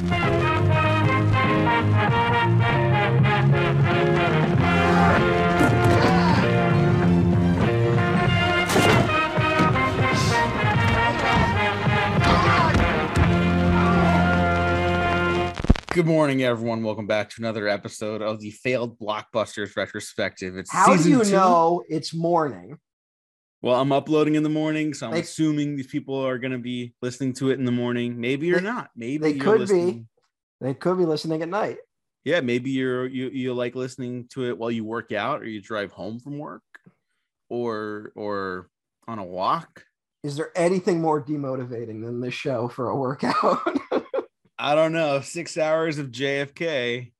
Good morning, everyone. Welcome back to another episode of the failed blockbusters retrospective. It's How do you two. know it's morning? Well, I'm uploading in the morning, so I'm They- assuming these people are going to be listening to it in the morning. Maybe you're They- not. Maybe they could be. They could be listening at night. Yeah, maybe you're you you like listening to it while you work out or you drive home from work, or or on a walk. Is there anything more demotivating than this show for a workout? I don't know. Six hours of JFK.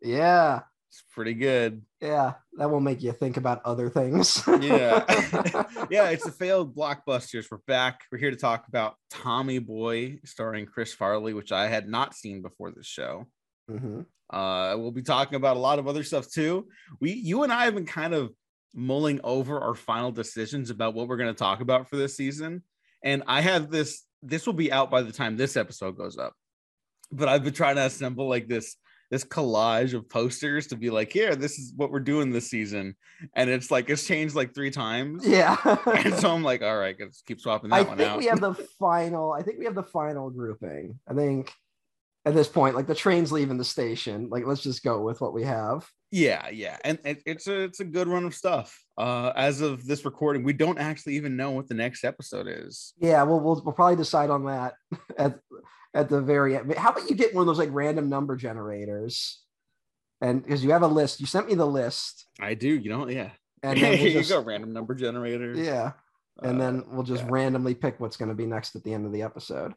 yeah, It's pretty good. Yeah, that will make you think about other things. Yeah. yeah, it's the failed blockbusters. We're back. We're here to talk about Tommy Boy, starring Chris Farley, which I had not seen before this show. Mhm. Uh, we'll be talking about a lot of other stuff too. We, you and I have been kind of mulling over our final decisions about what we're going to talk about for this season, and I have this. This will be out by the time this episode goes up, but I've been trying to assemble like this this collage of posters to be like, here, this is what we're doing this season, and it's like it's changed like three times. Yeah. And so I'm like, all right, let's keep swapping I that one think we have the final. I think we have the final grouping. I think at this point, like the train's leaving the station. Like, let's just go with what we have. Yeah, yeah, and it, it's a it's a good run of stuff. Uh, as of this recording, we don't actually even know what the next episode is. Yeah, we'll we'll, we'll probably decide on that at at the very end. How about you get one of those like random number generators? And because you have a list, you sent me the list, I do, you know, yeah. and then Here we'll you go, random number generator. yeah, and Uh, then we'll just yeah. randomly pick what's going to be next at the end of the episode.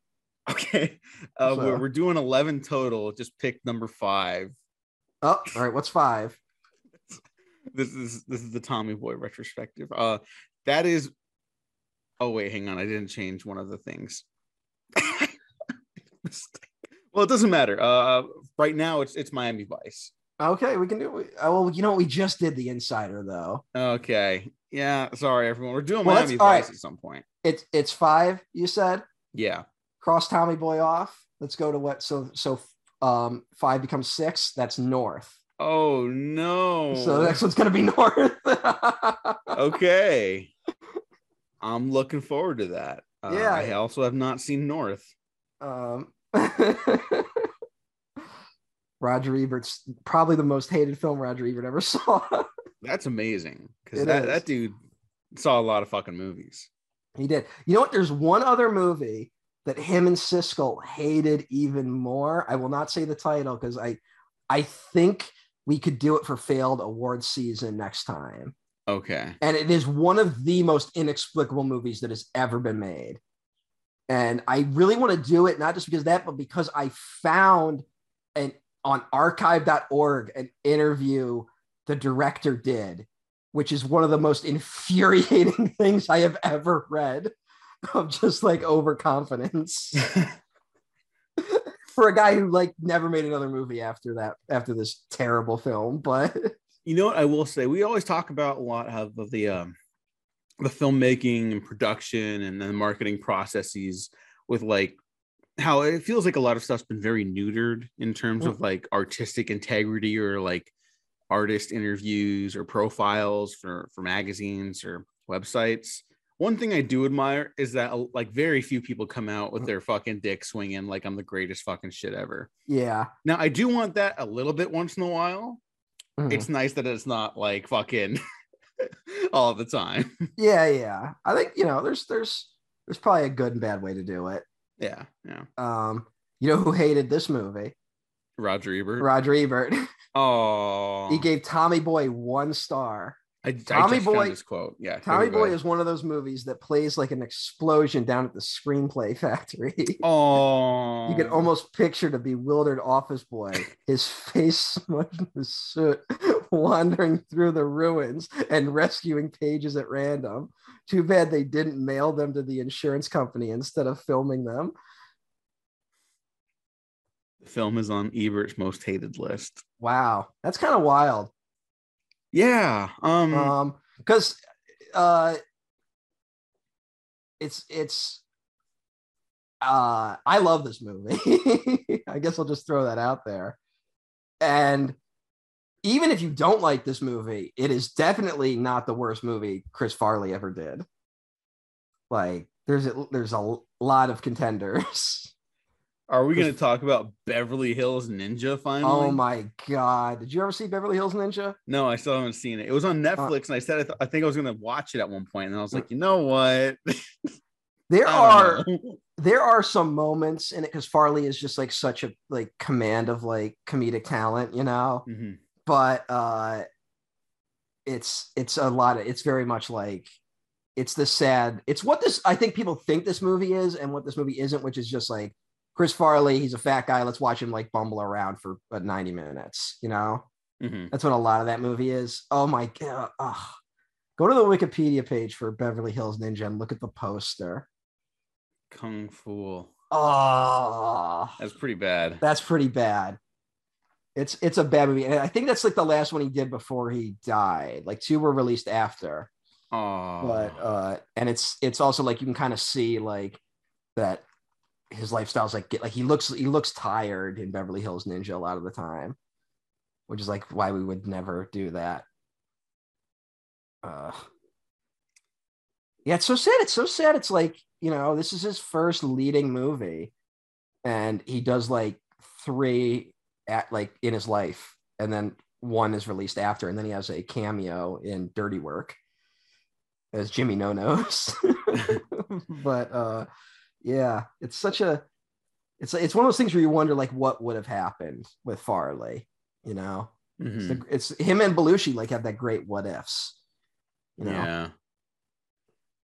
okay, uh, we're, we're doing eleven total. Just pick number five. Oh, all right. What's five? This is this is the Tommy Boy retrospective. Uh, that is. Oh wait, hang on, I didn't change one of the things. Well, it doesn't matter. Uh, right now it's it's Miami Vice. Okay, we can do. Oh, well, you know, what? we just did the insider though. Okay. Yeah. Sorry, everyone. We're doing Well, Miami Vice right. at some point. It's it's five. You said Yeah. cross Tommy Boy off. Let's go to what? So so um five becomes six. That's north. Oh no. So the next one's going to be north. okay. I'm looking forward to that. Uh, Yeah. I also have not seen North. Um, Roger Ebert's probably the most hated film Roger Ebert ever saw. That's amazing because that, is. that dude saw a lot of fucking movies. he did. You know what? There's one other movie that him and Siskel hated even more. I will not say the title because I, I think we could do it for failed award season next time. Okay. And it is one of the most inexplicable movies that has ever been made. And I really want to do it, not just because of that, but because I found an on archive.org an interview the director did, which is one of the most infuriating things I have ever read of just like overconfidence for a guy who like never made another movie after that, after this terrible film. But you know what I will say? We always talk about a lot of of the um the filmmaking and production and the marketing processes with like how it feels like a lot of stuff's been very neutered in terms of like artistic integrity or like artist interviews or profiles for for magazines or websites. One thing I do admire is that like very few people come out with their fucking dick swinging like I'm the greatest fucking shit ever. yeah. Now I do want that a little bit once in a while, Mhm. it's nice that it's not like fucking all the time. Yeah, yeah. I think you know, there's there's there's probably a good and bad way to do it. Yeah, yeah. Um, you know who hated this movie? Roger Ebert. Roger Ebert. Oh, he gave Tommy Boy one star. I, Tommy I Boy- quote. Yeah, Tommy. Boy is one of those movies that plays like an explosion down at the screenplay factory. Oh, You can almost picture the bewildered office boy, his face smudged with soot, wandering through the ruins and rescuing pages at random. Too bad they didn't mail them to the insurance company instead of filming them. The film is on Ebert's most hated list. Wow, that's kind of wild. Yeah. Um. Um, because uh, it's it's uh, I love this movie. I guess I'll just throw that out there. And even if you don't like this movie, it is definitely not the worst movie Chris Farley ever did. Like there's a, there's a lot of contenders. Are we going to talk about Beverly Hills Ninja finally? Oh my god! Did you ever see Beverly Hills Ninja? No, I still haven't seen it. It was on Uh, Netflix, and I said I, th- I think I was going to watch it at one point, and I was like, you know what? There are know. there are some moments in it because Farley is just like such a like command of like comedic talent, you know. Mhm. But uh it's it's a lot of it's very much like it's the sad it's what this I think people think this movie is and what this movie isn't, which is just like Chris Farley, he's a fat guy. Let's watch him like bumble around for uh, 90 minutes, you know? Mhm. That's what a lot of that movie is. Oh my god. ugh. Go to the Wikipedia page for Beverly Hills Ninja and look at the poster. Kung Fu. Oh, That's pretty bad. that's pretty bad. It's it's a bad movie, and I think that's like the last one he did before he died. Like two were released after, Oh, but uh, and it's it's also like you can kind of see like that his lifestyle's like get like he looks he looks tired in Beverly Hills Ninja a lot of the time, which is like why we would never do that. Uh, yeah, it's so sad. It's so sad. It's like you know this is his first leading movie, and he does like three at like in his life, and then one is released after, and then he has a cameo in Dirty Work as Jimmy No Nos. but uh, yeah, it's such a it's it's one of those things where you wonder like what would have happened with Farley, you know. Mhm. It's, it's him and Belushi like have that great what ifs. You know, yeah.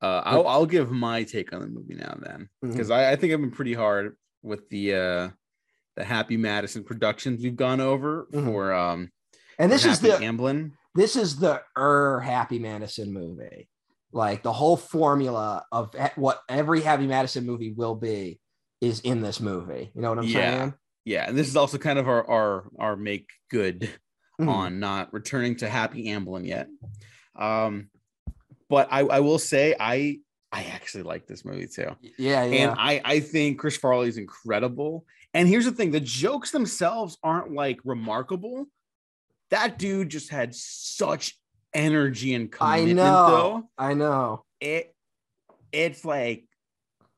Uh, I'll, I'll give my take on the movie now then, because I, I think I've been pretty hard with the uh, the Happy Madison productions we've gone over Mhm. for um and this is the Amblin. this is the er Happy Madison movie. Like the whole formula of what every Happy Madison movie will be is in this movie. You know what I'm Yeah. saying? Yeah, and this is also kind of our our our make good Mhm. on not returning to Happy Amblin yet. Um, but I, I will say I I actually like this movie too. Yeah, yeah. And I, I think Chris Farley is incredible. And here's the thing: the jokes themselves aren't like remarkable. That dude just had such energy and commitment. I know. Though I know. it, it's like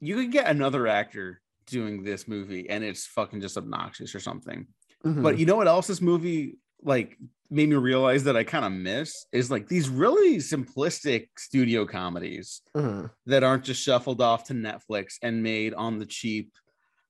you could get another actor doing this movie, and it's fucking just obnoxious or something. Mhm. But you know what else this movie like made me realize that I kind of miss is like these really simplistic studio comedies Mhm. that aren't just shuffled off to Netflix and made on the cheap.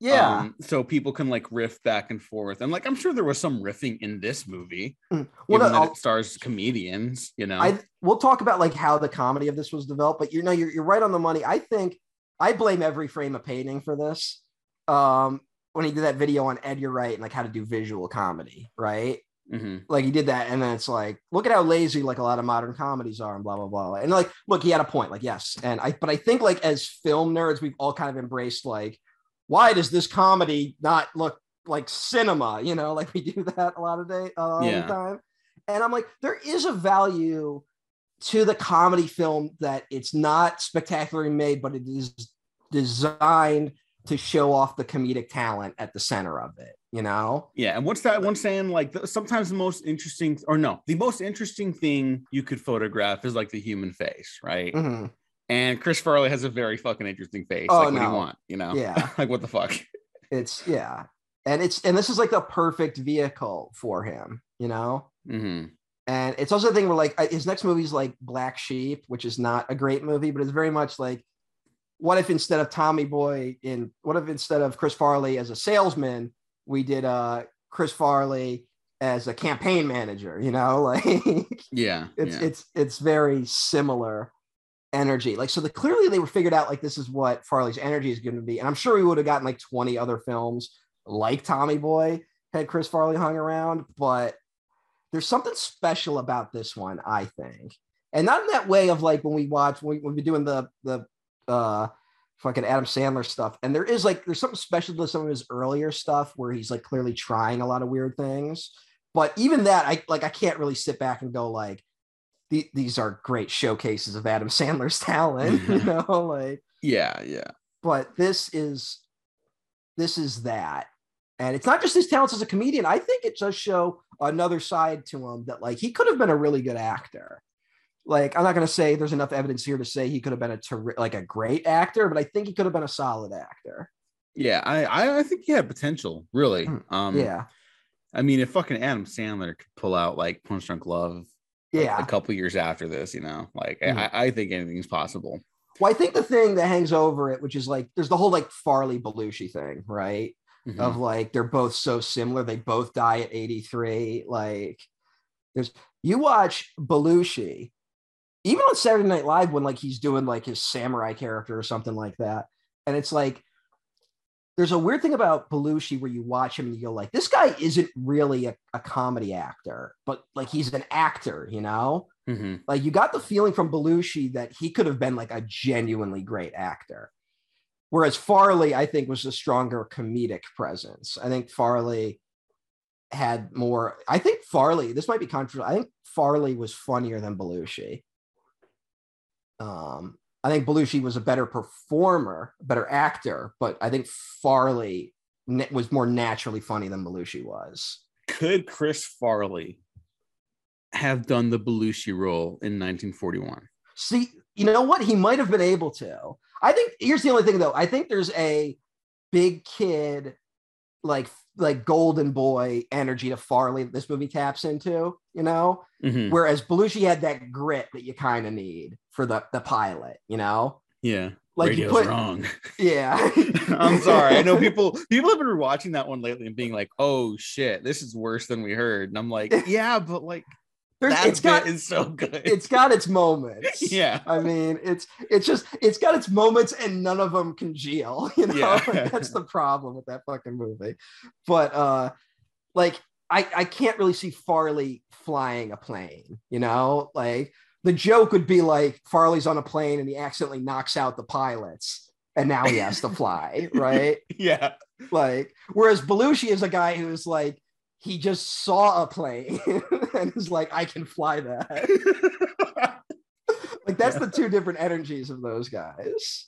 yeah. um, so people can like riff back and forth. And like I'm sure there was some riffing in this movie, Mm. Well, no, that it stars comedians. You know, I we'll talk about like how the comedy of this was developed, but you know you're you're right on the money. I think I blame Every Frame a Painting for this. Um, when he did that video on Edgar Wright, and like how to do visual comedy, right? Mhm. Like he did that, and then it's like, look at how lazy like a lot of modern comedies are, and blah blah blah. And like, look, he had a point, like yes, and I, but I think like as film nerds, we've all kind of embraced like, why does this comedy not look like cinema? You know, like we do that a lot of day, uh, all Yeah. the time. And I'm like, there is a value to the comedy film that it's not spectacularly made, but it is designed to show off the comedic talent at the center of it. You know? yeah. And what's that one saying? Like the, sometimes the most interesting, or no, the most interesting thing you could photograph is like the human face, right? Mhm. And Chris Farley has a very fucking interesting face. Oh, like, what do no. you want? You know? Yeah. like, what the fuck? It's yeah. And it's and this is like the perfect vehicle for him, you know? hmm And it's also the thing where like his next movie is like Black Sheep, which is not a great movie, but it's very much like what if instead of Tommy Boy in what if instead of Chris Farley as a salesman, we did uh Chris Farley as a campaign manager, you know? Like Yeah. it's yeah. it's it's very similar energy like so the clearly they were figured out like this is what farley's energy is going to be and i'm sure we would have gotten like 20 other films like tommy boy had chris farley hung around but there's something special about this one i think and not in that way of like when we watch when we, when we're doing the the uh fucking adam sandler stuff and there is like there's something special to some of his earlier stuff where he's like clearly trying a lot of weird things but even that i like i can't really sit back and go like these are great showcases of Adam Sandler's talent, you mm-hmm. know, like, yeah. Yeah. but this is this is that. And it's not just his talents as a comedian. I think it does show another side to him that like he could have been a really good actor. Like I'm not going to say there's enough evidence here to say he could have been a ter- like a great actor, but I think he could have been a solid actor. Yeah, I I, I think he had potential, really. Hmm, Um, yeah, I mean, if fucking Adam Sandler could pull out like Punch Drunk Love yeah. a couple years after this, you know, like Mhm. I, I think anything's possible. Well, I think the thing that hangs over it, which is like, there's the whole like Farley Belushi thing, right? Mhm. Of like they're both so similar. They both die at 83. Like, there's you watch Belushi, even on Saturday Night Live when like he's doing like his samurai character or something like that, and it's like there's a weird thing about Belushi where you watch him and you go like, this guy isn't really a, a comedy actor, but like he's an actor, you know? Mhm. Like you got the feeling from Belushi that he could have been like a genuinely great actor. Whereas Farley, I think, was a stronger comedic presence. I think Farley had more. I think Farley, this might be controversial. I think Farley was funnier than Belushi. Um, I think Belushi was a better performer, better actor, but I think Farley was more naturally funny than Belushi was. Could Chris Farley have done the Belushi role in 1941? See, you know what? He might have been able to. I think here's the only thing though. I think there's a big kid, like like golden boy energy to Farley that this movie taps into, you know? Mhm. Whereas Belushi had that grit that you kind of need for the the pilot, you know? Yeah, Like you radio's put wrong. yeah. I'm sorry. I know people people have been watching that one lately and being like, "Oh shit, this is worse than we heard." And I'm like, "Yeah, but like There's, that it's got is so good." it's got its moments. yeah, I mean, it's it's just it's got its moments and none of them congeal. You know, Yeah. Like, that's the problem with that fucking movie. But uh, like I I can't really see Farley flying a plane. You know, like the joke would be like Farley's on a plane and he accidentally knocks out the pilots. And now he has to fly, right? yeah, Like, whereas Belushi is a guy who's like, he just saw a plane and is like, I can fly that like that's the two different energies of those guys.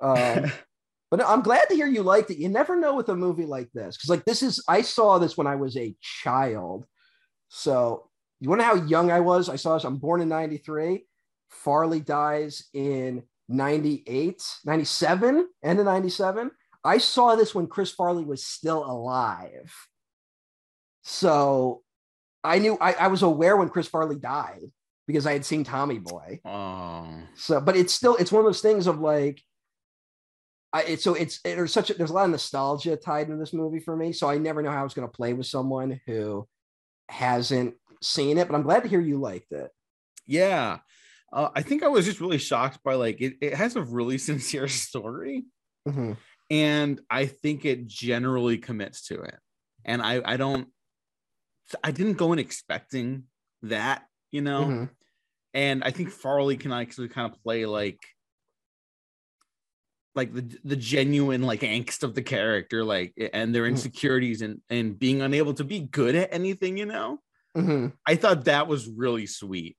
Um, but no, I'm glad to hear you liked it. You never know with a movie like this because, like, this is I saw this when I was a child. So you want to know how young I was? I saw this. I'm born in '93. Farley dies in 98, 97, end of 97. I saw this when Chris Farley was still alive. So I knew I, I was aware when Chris Farley died because I had seen Tommy Boy. oh, So, but it's still it's one of those things of like, I it's so it's it, there's such a, there's a lot of nostalgia tied into this movie for me. So I never know how I was going to play with someone who hasn't seen it. But I'm glad to hear you liked it. yeah. Uh, I think I was just really shocked by like it, it has a really sincere story. Mhm. and I think it generally commits to it. And I I don't I didn't go in expecting that, you know. Mhm. And I think Farley can actually kind of play like like the the genuine like angst of the character like and their Mhm. insecurities and and being unable to be good at anything, you know. Mhm. I thought that was really sweet.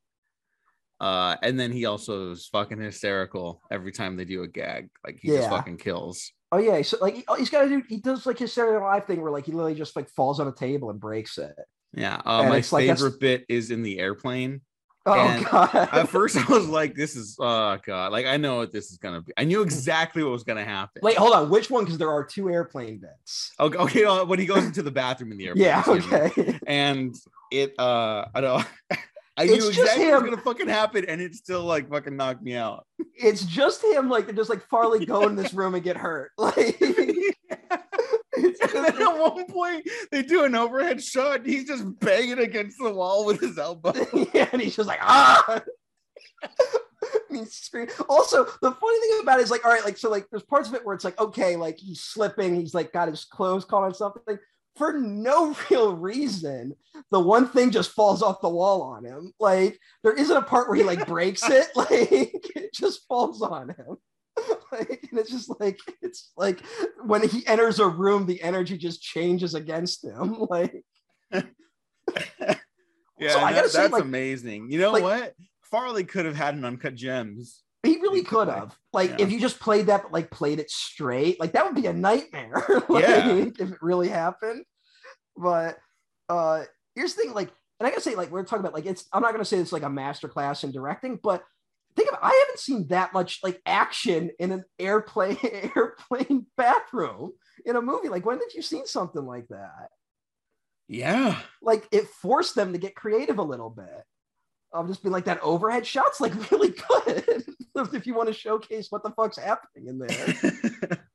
Uh, and then he also is fucking hysterical every time they do a gag. Like he just fucking kills. Oh yeah, so like he, he's got to do. He does like his Saturday Night Live thing where like he literally just like falls on a table and breaks it. Yeah. Uh, my it's like favorite bit is in the airplane. Oh And god. At first, I was like, "This is oh god!" Like I know what this is gonna be. I knew exactly what was gonna happen. Wait, hold on. Which one? Because there are two airplane bits. okay, okay uh, when he goes into the bathroom in the airplane. Yeah. Okay. And it, uh, I don't. I It's knew exactly what was gonna fucking happen, and it still like fucking knocked me out. It's just him. Like just like Farley go in this room and get hurt. Like. And then at one point, they do an overhead shot. And he's just banging against the wall with his elbow. yeah, and he's just like ah. He's screaming. Also, the funny thing about it is like, all right, like so, like there's parts of it where it's like, okay, like he's slipping, he's like got his clothes caught on something for no real reason. The one thing just falls off the wall on him. Like there isn't a part where he like breaks it. Like it just falls on him. Like, and it's just like it's like when he enters a room, the energy just changes against him. Like Yeah, So I that- gotta say, that's like- amazing. You know like- what? Farley could have had an uncut gems. Really could have. Like Yeah. if you just played that, but like played it straight, like that would be a nightmare. like, Yeah. if it really happened. But uh here's the thing, like, and I gotta say, like, we're talking about like it's I'm not gonna say it's like a master class in directing, but think of I haven't seen that much like action in an airplane airplane bathroom in a movie. Like, when did you see something like that? Yeah. like it forced them to get creative a little bit. I've just been like that overhead shots like really good if you want to showcase what the fuck's happening in there.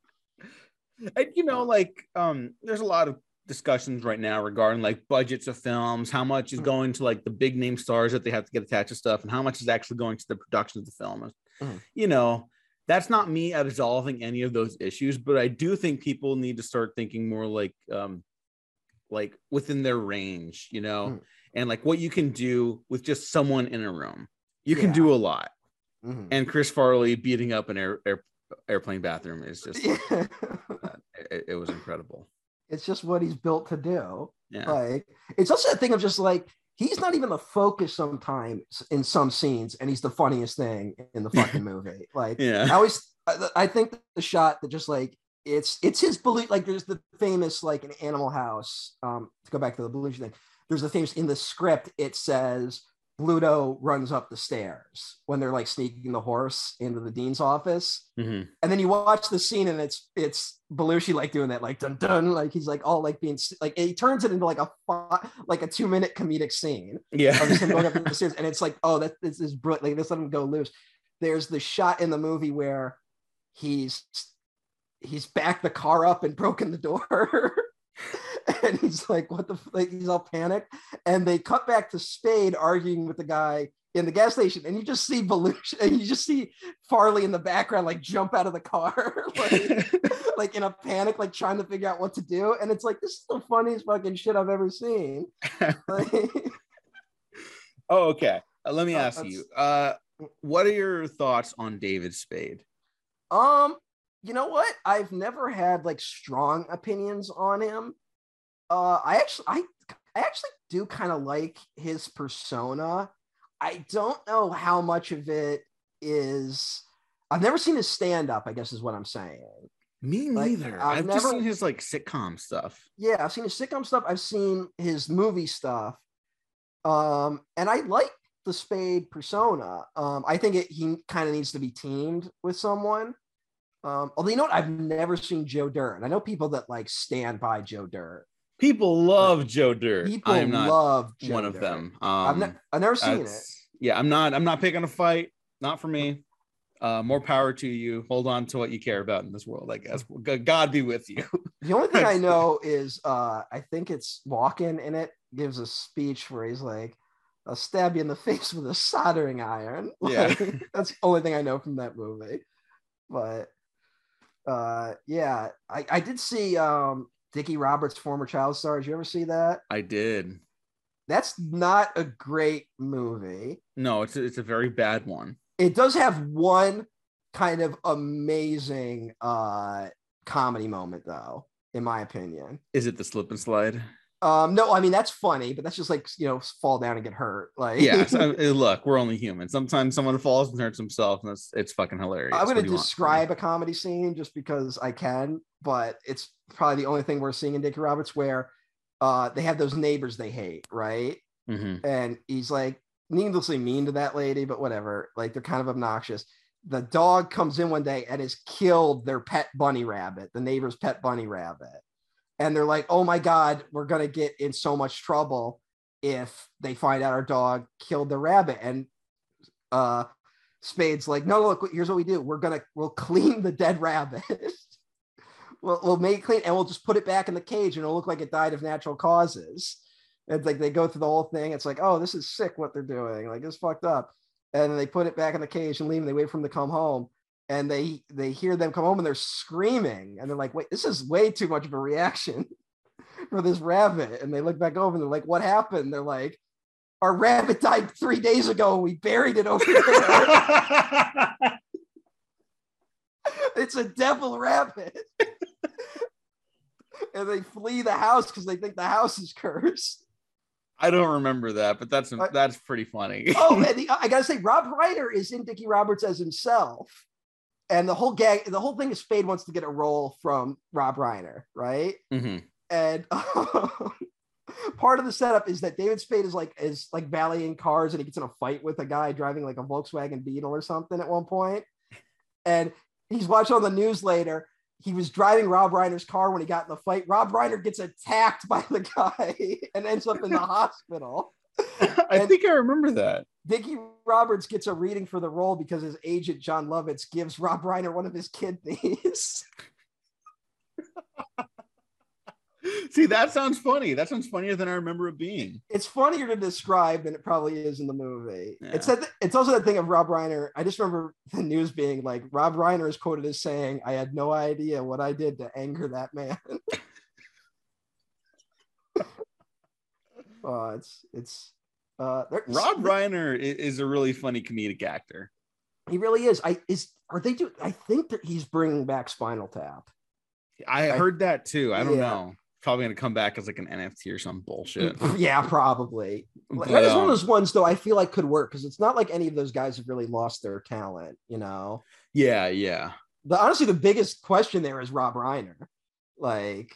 and you know, like, um, there's a lot of discussions right now regarding like budgets of films, how much is Mhm. going to like the big name stars that they have to get attached to stuff, and how much is actually going to the production of the film. Mhm. You know, that's not me absolving any of those issues, but I do think people need to start thinking more like um like within their range, you know, Mm. And like what you can do with just someone in a room. You can Yeah. do a lot. Mhm. And Chris Farley beating up an air, air airplane bathroom is just Yeah. it, it was incredible. it's just what he's built to do. Yeah. Like it's also a thing of just like he's not even the focus sometimes in some scenes, and he's the funniest thing in the fucking movie. Like I always I, I think the shot that just like it's it's his belief like there's the famous like an animal house um to go back to the Belushi thing there's the famous in the script it says Bluto runs up the stairs when they're like sneaking the horse into the dean's office Mhm. and then you watch the scene and it's it's Belushi like doing that like dun dun like he's like all like being like he turns it into like a like a two minute comedic scene Yeah. of just him going up the stairs, and it's like, oh, that this is brilliant. Like, let's let him go loose. There's the shot in the movie where he's he's backed the car up and broken the door. and he's like, what the f-? like he's all panicked. And they cut back to Spade arguing with the guy in the gas station, and you just see Belushi, and you just see Farley in the background, like jump out of the car, like, like in a panic, like trying to figure out what to do. And it's like, this is the funniest fucking shit I've ever seen. Like, oh, okay. Uh, let me Uh, ask you. Uh, what are your thoughts on David Spade? Um, you know what? I've never had like strong opinions on him. Uh, I actually, I, I actually do kind of like his persona. I don't know how much of it is. I've never seen his stand up. I guess is what I'm saying. Me Like, neither. I've I've, just never- seen his like sitcom stuff. Yeah, I've seen his sitcom stuff. I've seen his movie stuff. Um, and I like the Spade persona. Um, I think it, he kind of needs to be teamed with someone. Um, although you know what, I've never seen Joe Dirt, I know people that like stand by Joe Dirt. People love Joe Dirt. People I'm not love Joe one of Dirt. them. I've, Um, ne- I've never seen it. Yeah, I'm not. I'm not picking a fight. Not for me. Uh, more power to you. Hold on to what you care about in this world. I guess. God be with you. The only thing I know is uh, I think it's Walken in it gives a speech where he's like, "I'll stab you in the face with a soldering iron." Yeah. That's the only thing I know from that movie. But uh, yeah, I, I did see um, Dickie Roberts' former child star. Did you ever see that? I did. That's not a great movie. No, it's a, it's a very bad one. It does have one kind of amazing uh, comedy moment, though, in my opinion. Is it the slip and slide? Um, no, I mean that's funny, but that's just like you know, fall down and get hurt. Like, Yeah. so, uh, look, we're only human. Sometimes someone falls and hurts himself, and it's it's fucking hilarious. I'm gonna do you want from me? describe a comedy scene just because I can, but it's probably the only thing we're seeing in Dickie Roberts where uh they have those neighbors they hate, right? Mhm. And he's like needlessly mean to that lady, but whatever. Like they're kind of obnoxious. The dog comes in one day and has killed their pet bunny rabbit, the neighbor's pet bunny rabbit. And they're like, oh my God, we're going to get in so much trouble if they find out our dog killed the rabbit. And uh, Spade's like, no, look, here's what we do. We're going to, we'll clean the dead rabbit. we'll, we'll make it clean and we'll just put it back in the cage and it'll look like it died of natural causes. It's like they go through the whole thing. It's like, oh, this is sick what they're doing. Like it's fucked up. And they put it back in the cage and leave. And they wait for them to come home. And they they hear them come home and they're screaming. And they're like, wait, this is way too much of a reaction for this rabbit. And they look back over and they're like, what happened? They're like, our rabbit died three days ago. And we buried it over there. it's a devil rabbit. and they flee the house because they think the house is cursed. I don't remember that, but that's Uh, that's pretty funny. oh, and the, I gotta say, Rob Reiner is in Dickie Roberts as himself, and the whole gag, the whole thing is Spade wants to get a role from Rob Reiner, right? Mhm. And part of the setup is that David Spade is like is like valeting cars, and he gets in a fight with a guy driving like a Volkswagen Beetle or something at one point, and he's watching on the news later. He was driving Rob Reiner's car when he got in the fight. Rob Reiner gets attacked by the guy and ends up in the hospital. I And- think I remember that. Dickie Roberts gets a reading for the role because his agent Jon Lovitz gives Rob Reiner one of his kidneys. See, that sounds funny. That sounds funnier than I remember it being. it's funnier to describe than it probably is in the movie. Yeah. It's that it's also that thing of Rob Reiner. I just remember the news being like Rob Reiner is quoted as saying, "I had no idea what I did to anger that man." uh, it's it's uh, Rob Reiner is a really funny comedic actor. He really is. I is are they do? I think that he's bringing back Spinal Tap. I I- heard that too. I don't Yeah. know. Probably gonna come back as like an NFT or some bullshit. yeah, probably. But, that is one of those ones though I feel like could work because it's not like any of those guys have really lost their talent, you know. yeah, yeah. The honestly the biggest question there is Rob Reiner. Like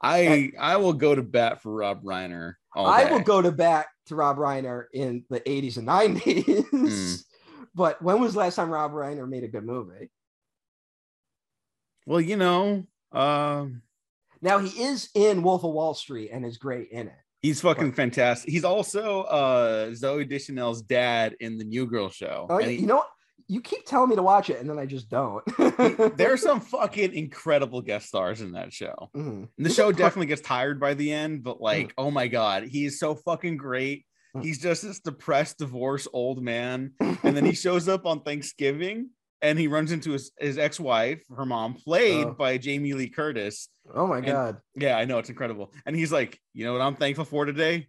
I I will go to bat for Rob Reiner. All I will go to bat to Rob Reiner in the 80s and 90s. Hmm. But when was the last time Rob Reiner made a good movie? Well, you know, um, Now he is in Wolf of Wall Street and is great in it. he's fucking fantastic. He's also uh Zooey Deschanel's dad in the New Girl show. Oh, he- you know what? You keep telling me to watch it and then I just don't. there are some fucking incredible guest stars in that show. And the show definitely gets tired by the end, but like, oh my god, he's so fucking great. Mm. He's just this depressed, divorced old man, and then he shows up on Thanksgiving and he runs into his, his ex-wife, her mom, played Oh. by Jamie Lee Curtis. Oh my And- god. Yeah, I know it's incredible. And he's like, you know what I'm thankful for today?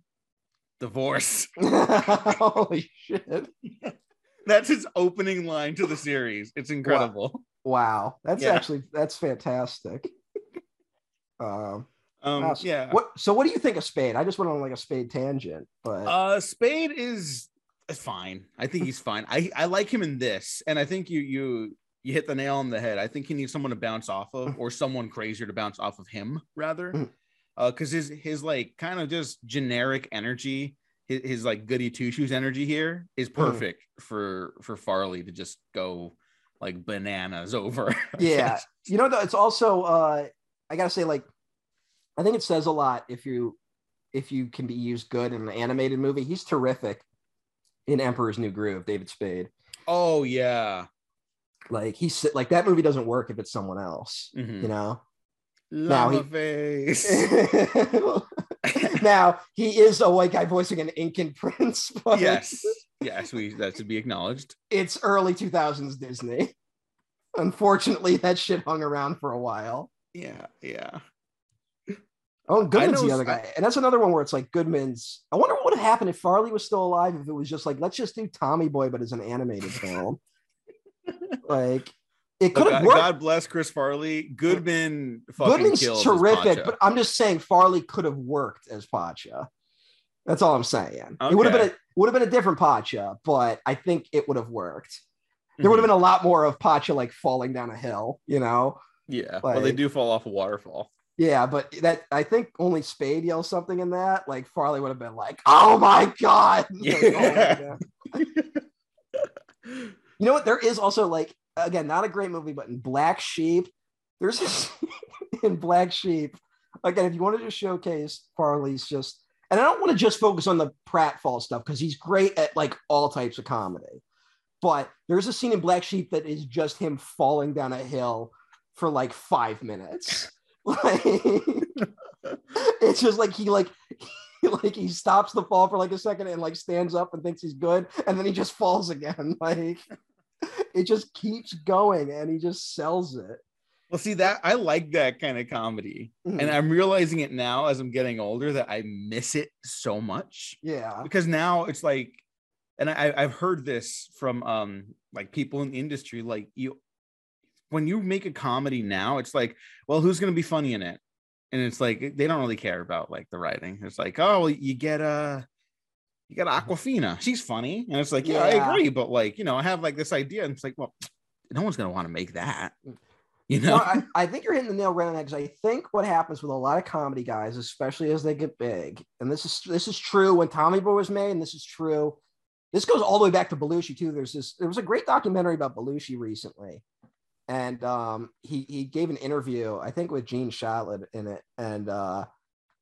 Divorce. Holy shit. That's his opening line to the series. It's incredible. Wow. That's Yeah. actually that's fantastic. Um Um, Awesome. yeah. what so what do you think of Spade? I just went on like a Spade tangent, but Uh, Spade is fine. I think he's fine. I I like him in this, and I think you you you hit the nail on the head. I think he needs someone to bounce off of, or someone crazier to bounce off of him, rather. Mhm. Uh, because his his like kind of just generic energy, his, his like goody two shoes energy here is perfect for for Farley to just go like bananas over. Yeah. you know though it's also uh I gotta say, like, I think it says a lot if you if you can be used good in an animated movie. He's terrific in Emperor's New Groove, David Spade. Oh yeah. Like he's like that movie doesn't work if it's someone else, Mhm. you know. Now he- face. now he is a white guy voicing an Incan prince, but yes. Yes, we that should be acknowledged. it's early 2000s Disney. Unfortunately, that shit hung around for a while. Yeah, yeah. Oh, and Goodman's know the other guy, and that's another one where it's like Goodman's. I wonder what would have happened if Farley was still alive. If it was just like let's just do Tommy Boy, but as an animated film. like it could have God, worked. God bless Chris Farley. Goodman fucking Goodman's killed terrific, but I'm just saying Farley could have worked as Pacha. That's all I'm saying. It would have been a would have been a different Pacha, but I think it would have worked. There mm-hmm. would have been a lot more of Pacha like falling down a hill, you know. yeah. well, they do fall off a waterfall. Yeah, but that I think only Spade yells something in that. Like Farley would have been like, "Oh my god!" Like, oh my Yeah. God. You know what? There is also like again, not a great movie, but in Black Sheep, there's this scene in Black Sheep. Again, if you wanted to showcase Farley's just, and I don't want to just focus on the pratfall stuff because he's great at like all types of comedy. But there's a scene in Black Sheep that is just him falling down a hill for like five minutes. Like it's just like he like he, like he stops the fall for like a second and like stands up and thinks he's good and then he just falls again. Like it just keeps going and he just sells it. Well, see that I like that kind of comedy, Mhm. and I'm realizing it now as I'm getting older that I miss it so much. Yeah. Because now it's like, and I, I've heard this from um like people in the industry, like you, when you make a comedy now, it's like, well, who's gonna be funny in it? and it's like they don't really care about like the writing. It's like, oh, you get uh you got Awkwafina. She's funny. And it's like, yeah, yeah, I agree. But like, you know, I have like this idea. And it's like, well, no one's gonna want to make that. You know, well, I, I, think you're hitting the nail right on that because I think what happens with a lot of comedy guys, especially as they get big, and this is this is true when Tommy Boy was made, and this is true. This goes all the way back to Belushi too. There's this. There was a great documentary about Belushi recently, and um, he he gave an interview, I think, with Gene Shalit in it, and uh,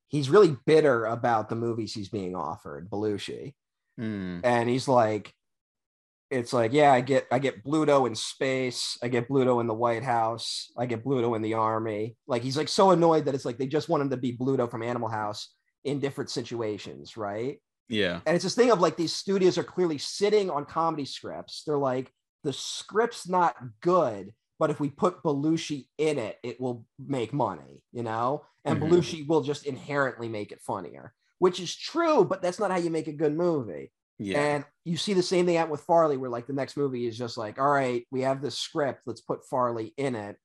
he's really bitter about the movies he's being offered, Belushi, mm. and he's like, it's like, yeah, I get I get Bluto in space, I get Bluto in the White House, I get Bluto in the army. Like he's like so annoyed that it's like they just want him to be Bluto from Animal House in different situations, right? Yeah. And it's this thing of like these studios are clearly sitting on comedy scripts. They're like, the script's not good, but if we put Belushi in it, it will make money, you know? And mm-hmm. Belushi will just inherently make it funnier, which is true, but that's not how you make a good movie. Yeah. And you see the same thing out with Farley, where like the next movie is just like, all right, we have this script, let's put Farley in it.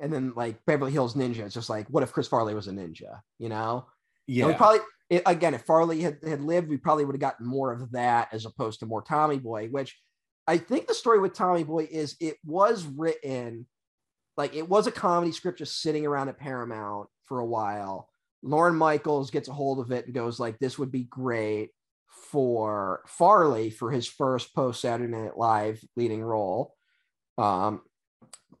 And then like Beverly Hills Ninja, it's just like, what if Chris Farley was a ninja? You know? Yeah. And we probably it, again, if Farley had, had lived, we probably would have gotten more of that as opposed to more Tommy Boy, which I think the story with Tommy Boy is it was written like it was a comedy script just sitting around at Paramount for a while. Lorne Michaels gets a hold of it and goes like, "This would be great for Farley for his first post Saturday Night Live leading role." Um,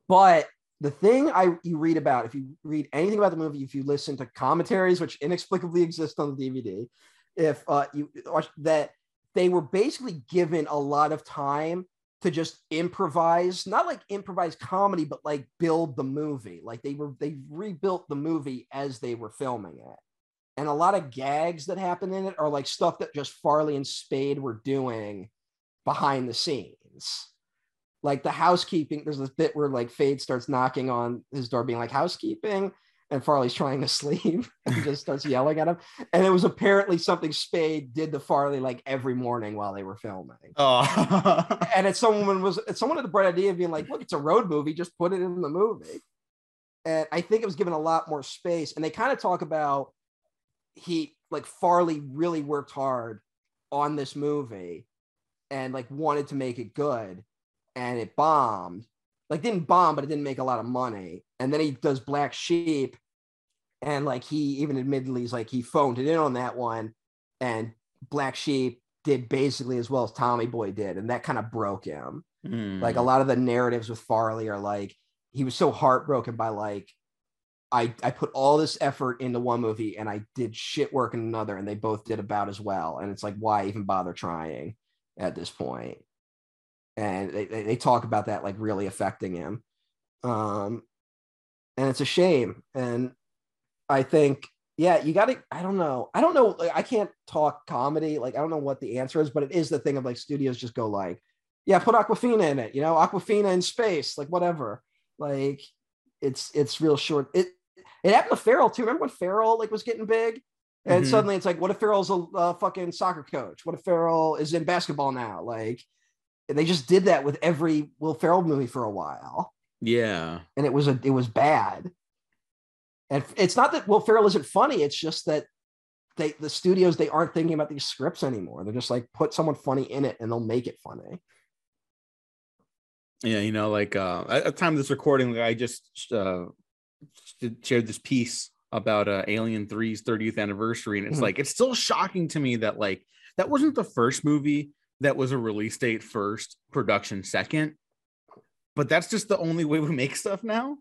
but the thing I you read about, if you read anything about the movie, if you listen to commentaries which inexplicably exist on the DVD, if uh, you watch that they were basically given a lot of time to just improvise, not like improvise comedy, but like build the movie. Like they were they rebuilt the movie as they were filming it. And a lot of gags that happen in it are like stuff that just Farley and Spade were doing behind the scenes. Like the housekeeping, there's this bit where like Spade starts knocking on his door, being like, housekeeping and Farley's trying to sleep and just starts yelling at him. And it was apparently something Spade did to Farley like every morning while they were filming. Oh. and it's someone was it's someone had the bright idea of being like, look, it's a road movie, just put it in the movie. And I think it was given a lot more space. And they kind of talk about he like Farley really worked hard on this movie and like wanted to make it good and it bombed like didn't bomb, but it didn't make a lot of money. And then he does Black Sheep, and like he even admittedly is like he phoned it in on that one, and Black Sheep did basically as well as Tommy Boy did, and that kind of broke him. Mm. Like a lot of the narratives with Farley are like he was so heartbroken by like I I put all this effort into one movie and I did shit work in another, and they both did about as well. And it's like why even bother trying at this point? and they, they talk about that like really affecting him um and it's a shame and i think yeah you gotta i don't know. I don't know i can't talk comedy like i don't know what the answer is but it is the thing of like studios just go like yeah put Awkwafina in it you know Awkwafina in space like whatever. Like it's it's real short. It it happened to Ferrell too. Remember when Ferrell like was getting big? And mm-hmm. suddenly it's like what if Ferrell's a, a fucking soccer coach? What if Ferrell is in basketball now? Like and they just did that with every Will Ferrell movie for a while. Yeah, and it was a it was bad. And it's not that Will Ferrell isn't funny; it's just that they the studios they aren't thinking about these scripts anymore. They're just like put someone funny in it, and they'll make it funny. Yeah, you know, like uh, at the time of this recording, I just uh, shared this piece about uh, Alien 3's 30th anniversary, and it's mm-hmm. like it's still shocking to me that like that wasn't the first movie that was a release date first, production second. But that's just the only way we make stuff now.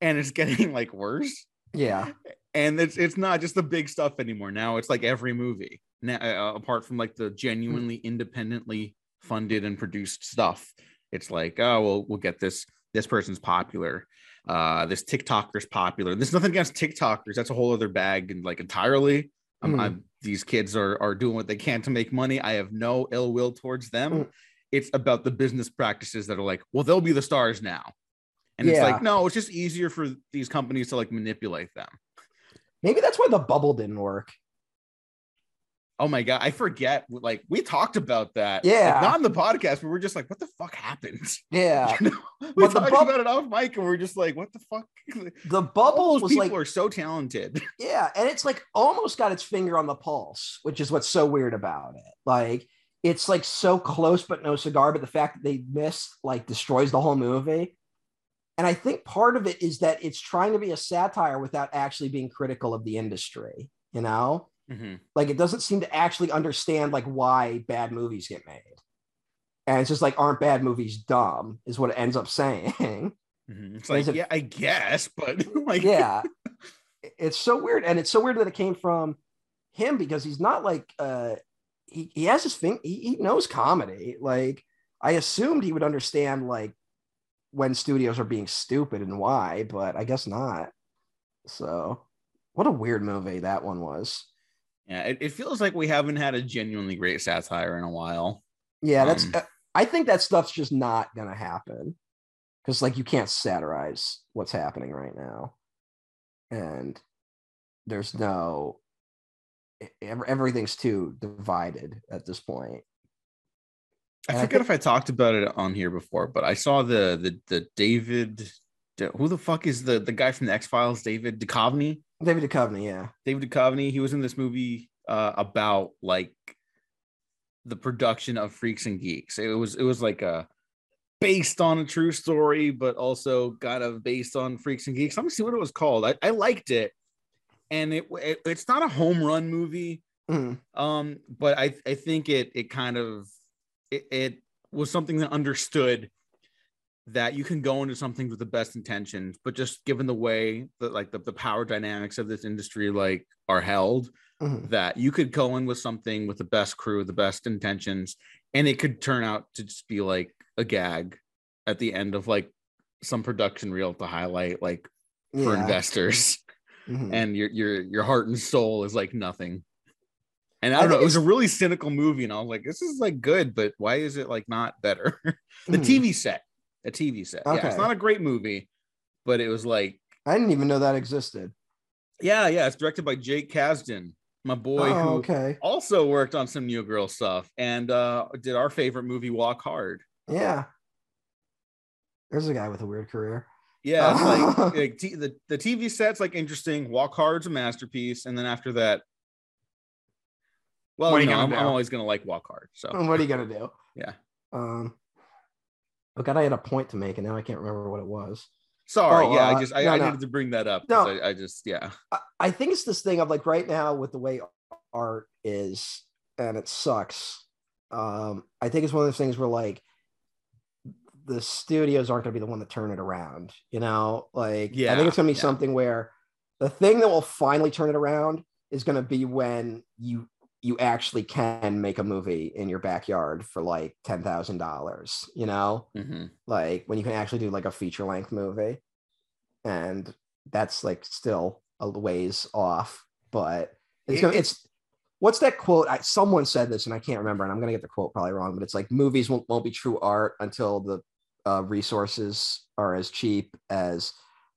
And it's getting like worse. Yeah. And it's it's not just the big stuff anymore. Now it's like every movie. Now uh, apart from like the genuinely independently funded and produced stuff. It's like, oh well, we'll get this. This person's popular. Uh, this TikToker's popular. There's nothing against TikTokers. That's a whole other bag and like entirely. I'm, mm. I'm, these kids are are doing what they can to make money. I have no ill will towards them. Mm. It's about the business practices that are like, well, they'll be the stars now. And yeah. it's like, no, it's just easier for these companies to like manipulate them. Maybe that's why the bubble didn't work. Oh my god, I forget. Like we talked about that. Yeah. Like, not on the podcast, but we're just like, what the fuck happened? Yeah. You know? we But the talked about it off mic, and we're just like, what the fuck? The bubble was people like are so talented. Yeah, and it's like almost got its finger on the pulse, which is what's so weird about it. Like it's like so close but no cigar, but the fact that they missed like destroys the whole movie. And I think part of it is that it's trying to be a satire without actually being critical of the industry, you know? Mhm. Like it doesn't seem to actually understand like why bad movies get made. And it's just like aren't bad movies dumb is what it ends up saying. Mhm. It's like, it- yeah, I guess, but like, yeah it's so weird and it's so weird that it came from him because he's not like uh he, he has his thing he, he knows comedy like i assumed he would understand like when studios are being stupid and why but i guess not. So what a weird movie that one was. Yeah, it, it feels like we haven't had a genuinely great satire in a while. yeah that's Um, uh, i think that stuff's just not gonna happen. Because like you can't satirize what's happening right now. And there's no everything's too divided at this point I And I forget think- if I talked about it on here before, but I saw the the the David. Who the fuck is the the guy from the X Files? David Duchovny. david Duchovny, yeah David Duchovny. He was in this movie uh, about like the production of Freaks and Geeks. It was it was like a based on a true story, but also kind of based on Freaks and Geeks. Let me see what it was called. I, I liked it, and it, it it's not a home run movie. Mhm. Um, but I I think it it kind of it, it was something that understood that you can go into something with the best intentions, but just given the way that like the, the power dynamics of this industry like are held, Mhm. that you could go in with something with the best crew, the best intentions, and it could turn out to just be like a gag at the end of like some production reel to highlight like for yeah investors Mhm. and your your your heart and soul is like nothing. And I I don't know, it was a really cynical movie, and I was like, this is like good, but why is it like not better? the Mhm. TV set, a TV set. Yeah, it's not a great movie, but it was like, i didn't even know that existed yeah, yeah, it's directed by Jake Kasdan, my boy oh, who okay also worked on some New Girl stuff and uh did our favorite movie Walk Hard. yeah there's a guy with a weird career Yeah, like, like t- the the TV set's like interesting. Walk Hard's a masterpiece, and then after that, well, What are you you know, I'm, I'm always gonna like Walk Hard. So what are you gonna do yeah, um oh god i had a point to make and now i can't remember what it was sorry. Oh, yeah, I uh, just I, no, I no. needed to bring that up. No. I, I just yeah. I- I think it's this thing of like right now with the way art is, and it sucks. Um, I think it's one of those things where like the studios aren't going to be the one to turn it around. You know, like yeah, I think it's going to be yeah. something where the thing that will finally turn it around is going to be when you you actually can make a movie in your backyard for like ten thousand dollars. You know, Mhm. like when you can actually do like a feature length movie and that's like still a ways off but it's It- gonna it's what's that quote I, someone said this and i can't remember and i'm gonna get the quote probably wrong but it's like movies won't, won't be true art until the uh, resources are as cheap as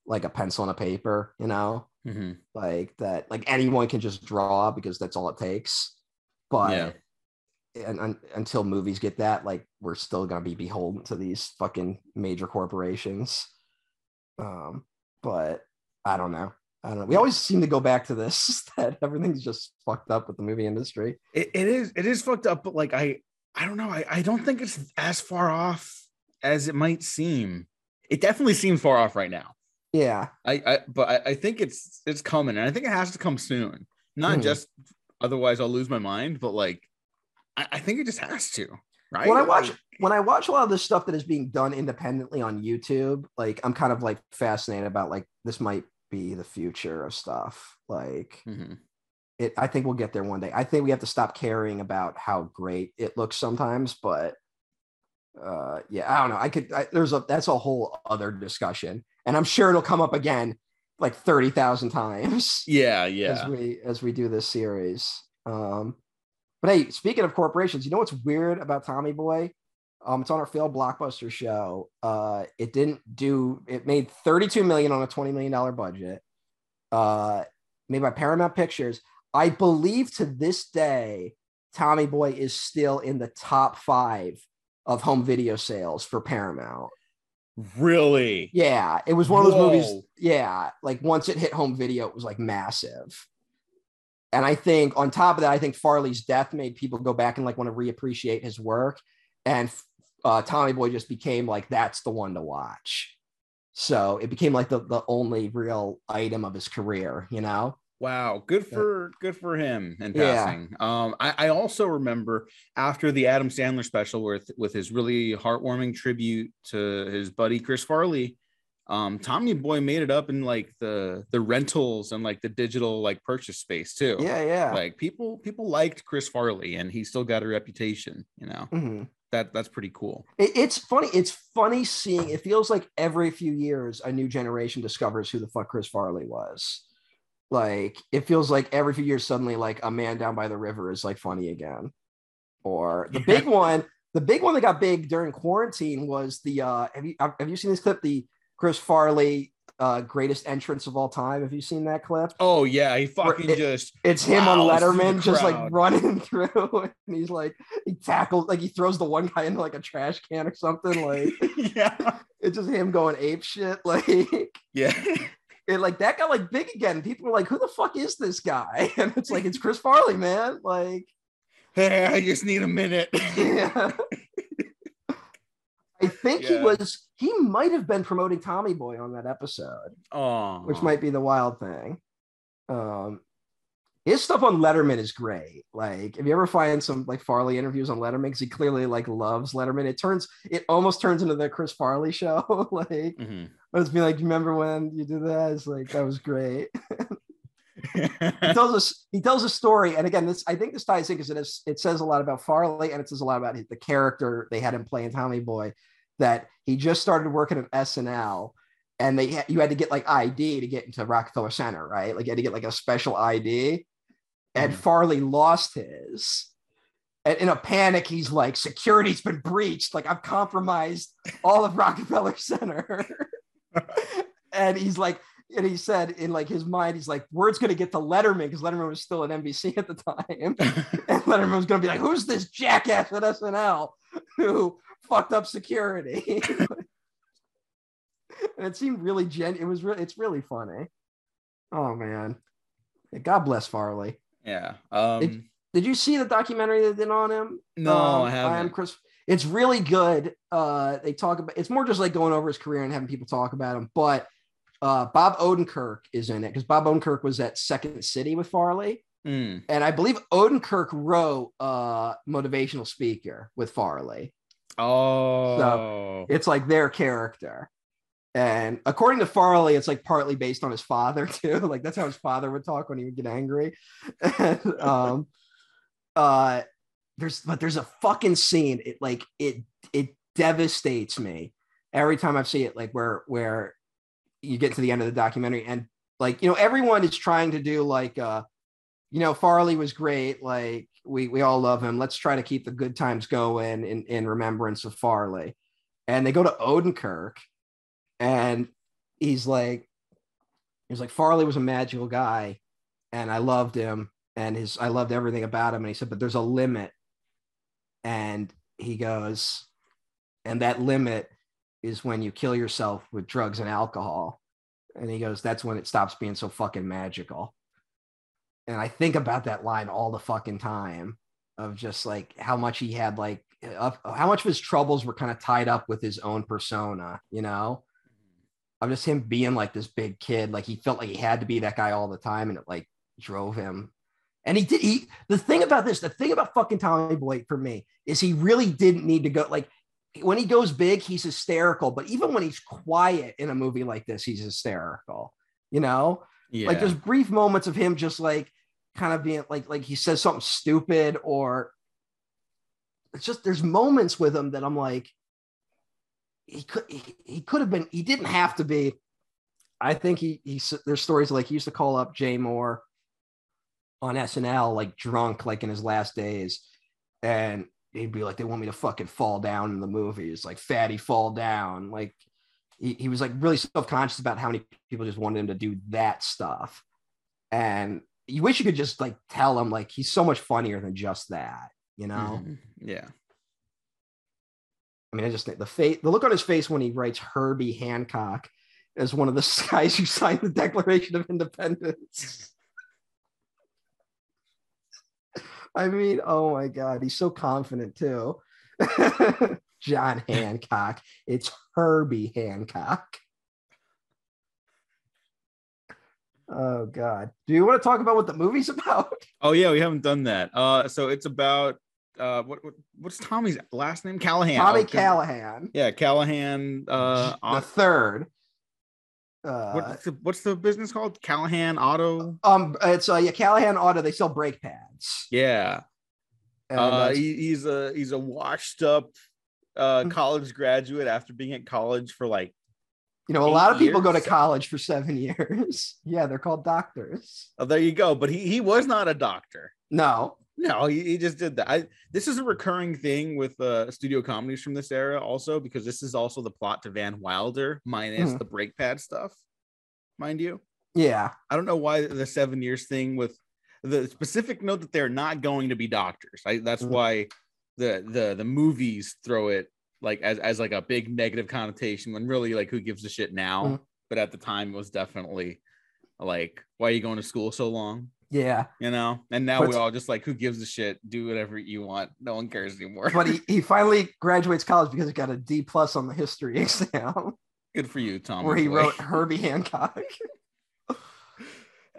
like a pencil and a paper you know Mhm. like that like anyone can just draw because that's all it takes but Yeah. and, un until movies get that like we're still going to be beholden to these fucking major corporations um but i don't know i don't know we always seem to go back to this that everything's just fucked up with the movie industry It, it is it is fucked up, but like I I don't know. I, I don't think it's as far off as it might seem. It definitely seems far off right now. yeah I, I but I, I think it's it's coming, and I think it has to come soon. Not Hmm. just otherwise I'll lose my mind, but like I, I think it just has to. Right? when i watch when i watch a lot of this stuff that is being done independently on youtube like i'm kind of like fascinated about like this might be the future of stuff like mhm. it i think we'll get there one day i think we have to stop caring about how great it looks sometimes but uh yeah i don't know i could I, there's a that's a whole other discussion and i'm sure it'll come up again like 30,000 times Yeah, yeah. as we as we do this series um but hey speaking of corporations you know what's weird about tommy boy um it's on our failed blockbuster show uh it didn't do it made 32 million on a 20 million dollar budget uh made by paramount pictures I believe to this day, Tommy Boy is still in the top five of home video sales for Paramount. Really? Yeah, it was one of those movies. Yeah, like once it hit home video, it was like massive. And I think on top of that, I think Farley's death made people go back and like want to reappreciate his work. And uh, Tommy Boy just became like that's the one to watch. So it became like the the only real item of his career, you know. Wow, good for good for him and Yeah. passing. Um, I, I also remember after the Adam Sandler special with with his really heartwarming tribute to his buddy Chris Farley, um, Tommy Boy made it up in like the the rentals and like the digital like purchase space too. Yeah, yeah. Like people people liked Chris Farley and he still got a reputation, you know. Mhm. That that's pretty cool. It- it's funny. It's funny seeing. It feels like every few years a new generation discovers who the fuck Chris Farley was. Like it feels like every few years suddenly like a man down by the river is like funny again. Or the big one, the big one that got big during quarantine was the uh have you have you seen this clip? The Chris Farley uh greatest entrance of all time. Have you seen that clip? Oh yeah, he fucking it- just It's him on Wow, through the Letterman just like running through and he's like he tackles like he throws the one guy into like a trash can or something like yeah it's just him going ape shit. Like yeah. It like that got like big again. People were like, who the fuck is this guy? And it's like it's Chris Farley, man. Like Hey, I just need a minute. yeah. I think he was he might have been promoting Tommy Boy on that episode, Oh, which might be the wild thing. Um his stuff on Letterman is great. Like, if you ever find some like Farley interviews on Letterman, because he clearly like loves Letterman, it turns it almost turns into the Chris Farley show. like, Mhm. I was being like, you remember when you did that? It's like that was great. he Mm-hmm. tells us he tells a story, and again, this I think this ties in because it is it says a lot about Farley and it says a lot about the character they had him play in Tommy Boy. That he just started working at SNL, and they you had to get like ID to get into Rockefeller Center, right? Like you had to get like a special ID, and Mhm. Farley lost his. And in a panic, he's like, "Security's been breached. Like I've compromised all of Rockefeller Center." and he's like, and he said in like his mind, he's like, word's gonna get to Letterman because Letterman was still at NBC at the time, and Letterman was gonna be like, who's this jackass at SNL who fucked up security? and it seemed really gen. It was really, it's really funny. Oh man, God bless Farley. Yeah. Um, Did you see the documentary they did on him? no, Um, I haven't. I am Chris. It's really good. Uh, they talk about it's more just like going over his career and having people talk about him. But uh, Bob Odenkirk is in it because Bob Odenkirk was at Second City with Farley, Mm. and I believe Odenkirk wrote uh, motivational speaker with Farley. Oh, so It's like their character. And according to Farley, it's like partly based on his father too. Like that's how his father would talk when he would get angry. and, um, uh, there's but there's a fucking scene. It like it it devastates me every time I see it. Like where where you get to the end of the documentary and like you know everyone is trying to do like uh you know Farley was great. Like we we all love him. Let's try to keep the good times going in in remembrance of Farley. And they go to Odenkirk, and he's like, he's like Farley was a magical guy, and I loved him, and his I loved everything about him. And he said, but there's a limit, and he goes, and that limit is when you kill yourself with drugs and alcohol. And he goes, that's when it stops being so fucking magical. And I think about that line all the fucking time of just like how much he had like uh, how much of his troubles were kind of tied up with his own persona, you know? Of just him being like this big kid, like he felt like he had to be that guy all the time, and it like drove him. And he did. He the thing about this, the thing about fucking Tommy Boy for me is he really didn't need to go. Like when he goes big, he's hysterical. But even when he's quiet in a movie like this, he's hysterical. You know, yeah. like there's brief moments of him just like kind of being like like he says something stupid or it's just there's moments with him that I'm like he could he, he could have been he didn't have to be I think he he there's stories like he used to call up Jay Mohr on SNL like drunk like in his last days and he'd be like they want me to fucking fall down in the movies like fatty fall down like he, he was like really self-conscious about how many people just wanted him to do that stuff and you wish you could just like tell him like he's so much funnier than just that, you know? Mhm. Yeah. I mean, I just think the face, the look on his face when he writes Herbie Hancock as one of the guys who signed the Declaration of Independence. I mean, oh my God, he's so confident too. John Hancock. It's Herbie Hancock. Oh God. Do you want to talk about what the movie's about? Oh yeah, we haven't done that. Uh, so it's about uh, what, what what's Tommy's last name? Callahan. Tommy Oh, Callahan, Yeah, Callahan. Uh, the third. Uh, what's the what's the business called? Callahan Auto. um, it's uh, yeah, Callahan Auto. They sell brake pads. Yeah. And, Uh, he, he's a he's a washed up uh Mm. college graduate after being at college for like you know, a lot of people go to college for seven years. yeah, they're called doctors. oh there you go but he he was not a doctor No, no he, he just did that i this is a recurring thing with uh studio comedies from this era also because this is also the plot to van wilder minus Mhm. the brake pad stuff mind you yeah, i don't know why the seven years thing with the specific note that they're not going to be doctors I, that's Mhm. why the the the movies throw it like as, as like a big negative connotation when really like who gives a shit now Mhm. but at the time it was definitely like why are you going to school so long yeah. you know and now But- we're all just like who gives a shit? Do whatever you want. No one cares anymore. But he, he finally graduates college because he got a D plus on the history exam. Good for you tom where he wrote Herbie Hancock.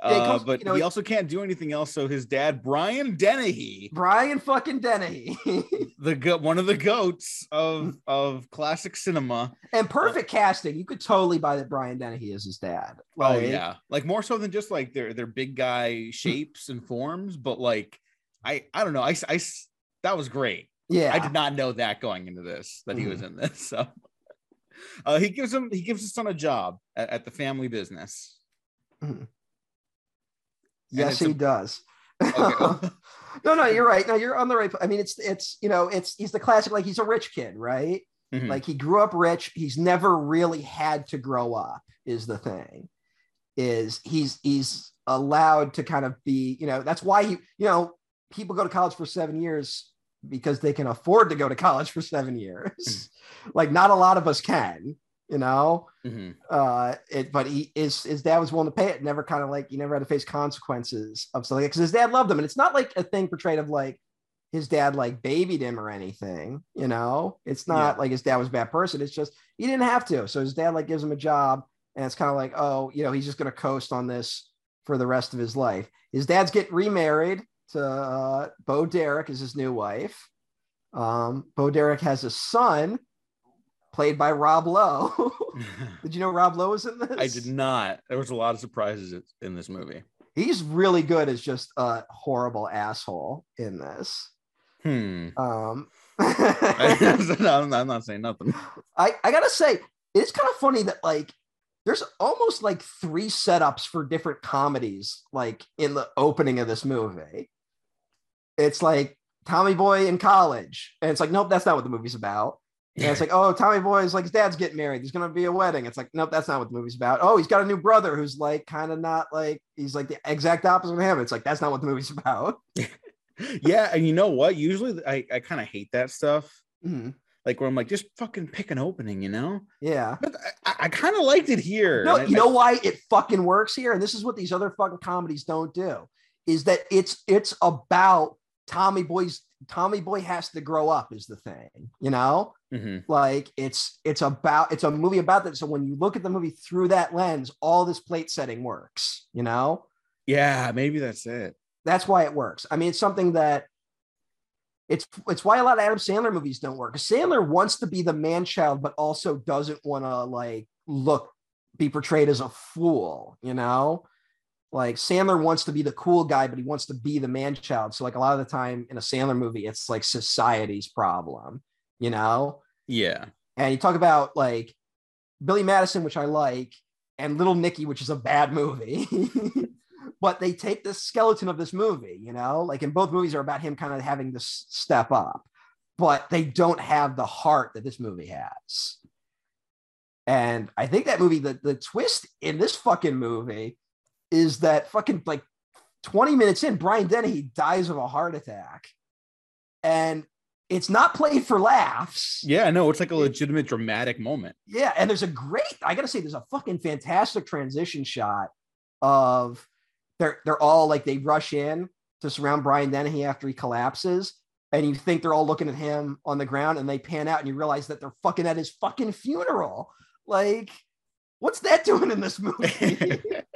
Uh, it comes- but you know, he also can't do anything else so his dad brian dennehy Brian fucking Dennehy. the go- one of the goats of of classic cinema. and perfect casting. You could totally buy that Brian Dennehy is his dad. oh yeah, like more so than just like their their big guy shapes and forms, but like I I don't know. I, I that was great. Yeah. I did not know that going into this that he was Mm. in this. So uh, he gives him he gives his son a job at, at the family business. Yes, it's a- he does. Okay. no, no, you're right. No, you're on the right. I mean, it's it's you know, it's he's the classic. Like he's a rich kid, right? Mhm. Like he grew up rich. He's never really had to grow up. Is the thing? Is he's he's allowed to kind of be you know that's why he you know people go to college for seven years because they can afford to go to college for seven years. like not a lot of us can. You know, Mhm. uh it but he is his dad was willing to pay it never kind of like he never had to face consequences of something because his dad loved him and it's not like a thing portrayed of like his dad like babied him or anything you know it's not Yeah. like his dad was a bad person it's just he didn't have to so his dad like gives him a job and it's kind of like oh you know he's just going to coast on this for the rest of his life his dad's getting remarried to uh, bo derek is his new wife um bo derek has a son played by rob lowe did you know Rob Lowe was in this? I did not. There was a lot of surprises in this movie. He's really good as just a horrible asshole in this. Hmm. Um, I'm, I'm not saying nothing. I, I gotta say, it's kind of funny that like there's almost like three setups for different comedies, like in the opening of this movie. It's like Tommy Boy in college, and it's like, nope, that's not what the movie's about. And it's like, oh, Tommy Boy's like his dad's getting married. There's gonna be a wedding. It's like, nope, that's not what the movie's about. Oh, he's got a new brother who's like kind of not like he's like the exact opposite of him. It's like that's not what the movie's about. yeah, and you know what? Usually, I, I kind of hate that stuff. Mhm. Like where I'm like, just fucking pick an opening, you know? Yeah. But I, I kind of liked it here. No, And I- you know why it fucking works here, and this is what these other fucking comedies don't do, is that it's it's about Tommy Boy's Tommy Boy has to grow up is the thing, you know? Mhm. Like it's it's about it's a movie about that. So when you look at the movie through that lens, all this plate setting works, you know? Yeah, maybe that's it. That's why it works. I mean, it's something that it's it's why a lot of Adam Sandler movies don't work. Sandler wants to be the man child, but also doesn't want to like look be portrayed as a fool, you know? Like Sandler wants to be the cool guy, but he wants to be the man child. So like a lot of the time in a Sandler movie, it's like society's problem, you know? Yeah. And you talk about like Billy Madison, which I like, and Little Nicky, which is a bad movie. but they take the skeleton of this movie, you know, like in both movies are about him kind of having to step up, but they don't have the heart that this movie has. And I think that movie, the, the twist in this fucking movie is that fucking like 20 minutes in, Brian Dennehy dies of a heart attack. And it's not played for laughs. Yeah, no, it's like a legitimate dramatic moment. Yeah, and there's a great, I gotta say, there's a fucking fantastic transition shot of they're they're all like they rush in to surround Brian Dennehy after he collapses. And you think they're all looking at him on the ground and they pan out and you realize that they're fucking at his fucking funeral. Like, what's that doing in this movie?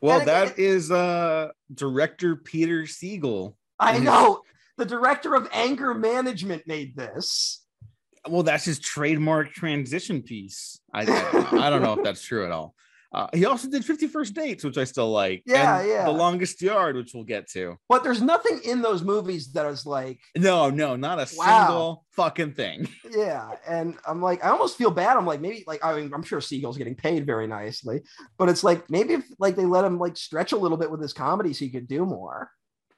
well, that is uh director Peter Segal. I know. The director of anger management made this. Well, that's his trademark transition piece. I, I don't know if that's true at all. Uh, he also did 50 First Dates, which I still like. Yeah, yeah. The Longest Yard, which we'll get to. But there's nothing in those movies that is like. No, no, not a wow. single fucking thing. Yeah. And I'm like, I almost feel bad. I'm like, maybe, like, I mean, I'm sure Segal's getting paid very nicely, but it's like, maybe if like they let him like stretch a little bit with his comedy so he could do more.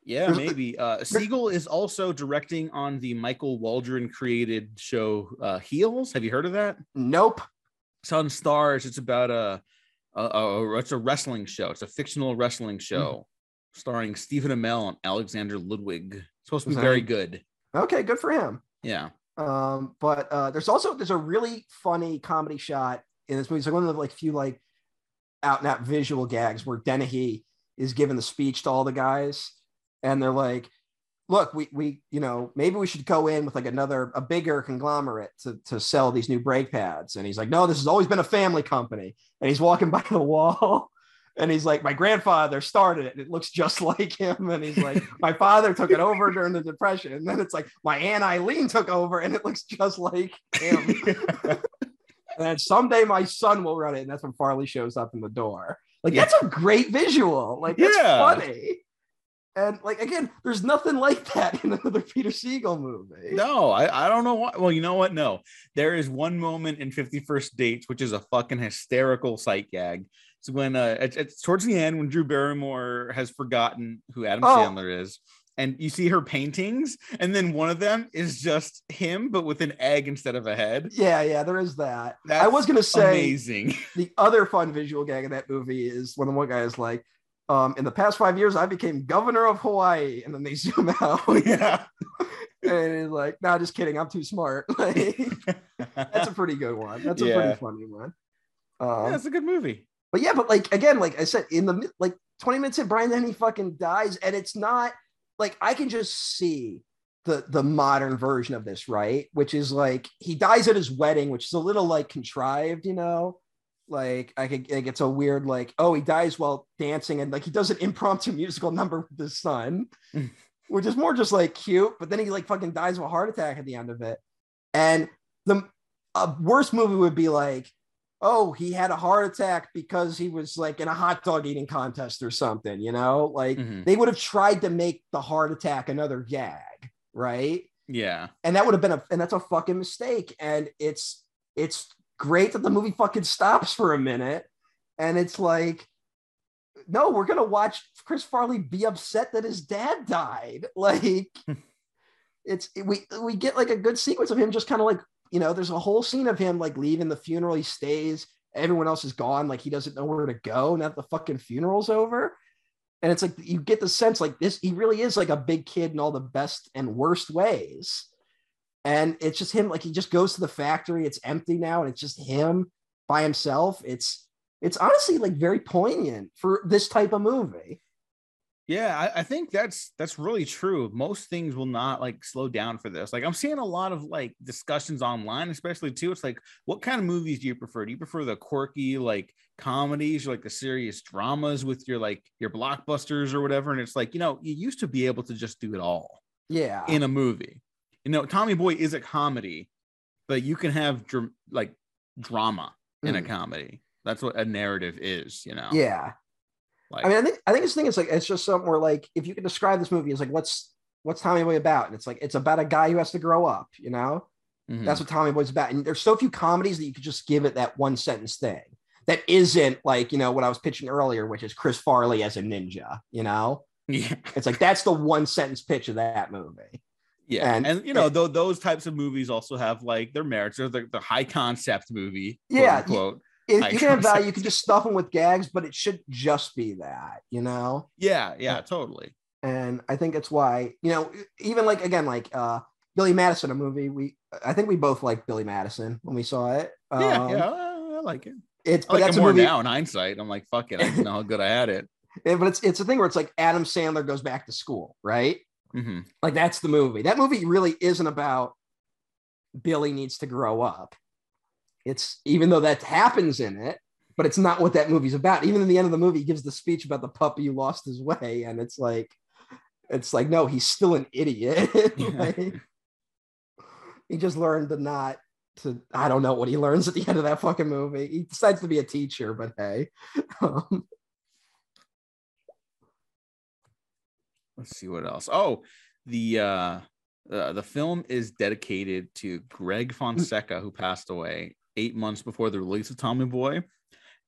Yeah, maybe. Uh, Segal is also directing on the Michael Waldron created show uh, Heels. Have you heard of that? Nope. It's on Starz. It's about a uh, it's a wrestling show. It's a fictional wrestling mm-hmm. show mm-hmm. starring Stephen Amell and Alexander Ludwig. It's supposed to be very good. Okay, good for him. Yeah. Um, but uh, there's also there's a really funny comedy shot in this movie. It's like one of the like few like out and out visual gags where Dennehy is giving the speech to all the guys, and they're like, look, we we you know maybe we should go in with like another a bigger conglomerate to to sell these new brake pads. And he's like, no, this has always been a family company. And he's walking by the wall. And he's like, my grandfather started it. And it looks just like him. And he's like, my father took it over during the depression. And then it's like, my aunt Eileen took over, and it looks just like him. and someday my son will run it. And that's when Farley shows up in the door. Like yeah. that's a great visual. Like that's yeah. funny. And like again, there's nothing like that in another Peter Segal movie. No, I, I don't know why. Well, you know what? No, there is one moment in 50 First Dates, which is a fucking hysterical sight gag. It's when uh it's, it's towards the end when Drew Barrymore has forgotten who Adam oh. Sandler is. And you see her paintings, and then one of them is just him, but with an egg instead of a head. Yeah, yeah, there is that. That's I was gonna say amazing. The other fun visual gag in that movie is when the one guy is like, um, in the past five years, I became governor of Hawaii. And then they zoom out. Yeah. and he's like, no, nah, just kidding. I'm too smart. Like, that's a pretty good one. That's a yeah. pretty funny one. Um, yeah, that's a good movie. But yeah, but like, again, like I said, in the like 20 minutes in, Brian Dennehy fucking dies. And it's not like I can just see the the modern version of this, right? Which is like he dies at his wedding, which is a little like contrived, you know like I could like it's a weird like oh he dies while dancing and like he does an impromptu musical number with his son, which is more just like cute. But then he like fucking dies of a heart attack at the end of it. And the a worst movie would be like oh he had a heart attack because he was like in a hot dog eating contest or something. You know like mm-hmm. they would have tried to make the heart attack another gag, right? Yeah. And that would have been a and that's a fucking mistake. And it's it's great that the movie fucking stops for a minute. And it's like no we're gonna watch chris farley be upset that his dad died. Like it's we we get like a good sequence of him just kind of like you know there's a whole scene of him like leaving the funeral. He stays everyone else is gone. Like he doesn't know where to go now that the fucking funeral's over. And it's like you get the sense like this he really is like a big kid in all the best and worst ways and it's just him like he just goes to the factory. It's empty now and it's just him by himself. It's it's honestly like very poignant for this type of movie. Yeah I, I, think that's that's really true. Most things will not like slow down for this. Like i'm seeing a lot of like discussions online especially too. It's like what kind of movies do you prefer? Do you prefer the quirky like comedies or like the serious dramas with your like your blockbusters or whatever? And it's like you know you used to be able to just do it all yeah. in a movie you know, Tommy Boy is a comedy, but you can have dr- like drama in mm. a comedy. That's what a narrative is, you know. Yeah. Like, I mean, I think I think this thing is like it's just something where like if you can describe this movie it's like what's what's Tommy Boy about, and it's like it's about a guy who has to grow up, you know. Mm-hmm. That's what Tommy Boy's about. And there's so few comedies that you could just give it that one sentence thing that isn't like you know what I was pitching earlier, which is Chris Farley as a ninja. You know, yeah, it's like that's the one sentence pitch of that movie. Yeah, and, and you know those types of movies also have like their merits. They're the, the high concept movie. Yeah, quote. if you can have value, you can just stuff them with gags, but it should just be that, you know. Yeah, yeah, totally. And I think it's why, you know, even like again, like uh Billy Madison, a movie we I think we both liked Billy Madison when we saw it. Yeah, Um, yeah, I, I like it. It's I but like that's it a more movie, now in hindsight. I'm like, fuck it. I didn't know how good I had it. Yeah, but it's it's a thing where it's like Adam Sandler goes back to school, right? Hmm Like that's the movie. That movie really isn't about Billy needs to grow up. It's even though that happens in it, but it's not what that movie's about. Even in the end of the movie, he gives the speech about the puppy who lost his way, and it's like, it's like, no, he's still an idiot. Like, he just learned to not to. I don't know what he learns at the end of that fucking movie. He decides to be a teacher, but hey, um, Let's see what else. Oh, the uh, uh the film is dedicated to Gregg Fonseca, who passed away eight months before the release of Tommy Boy,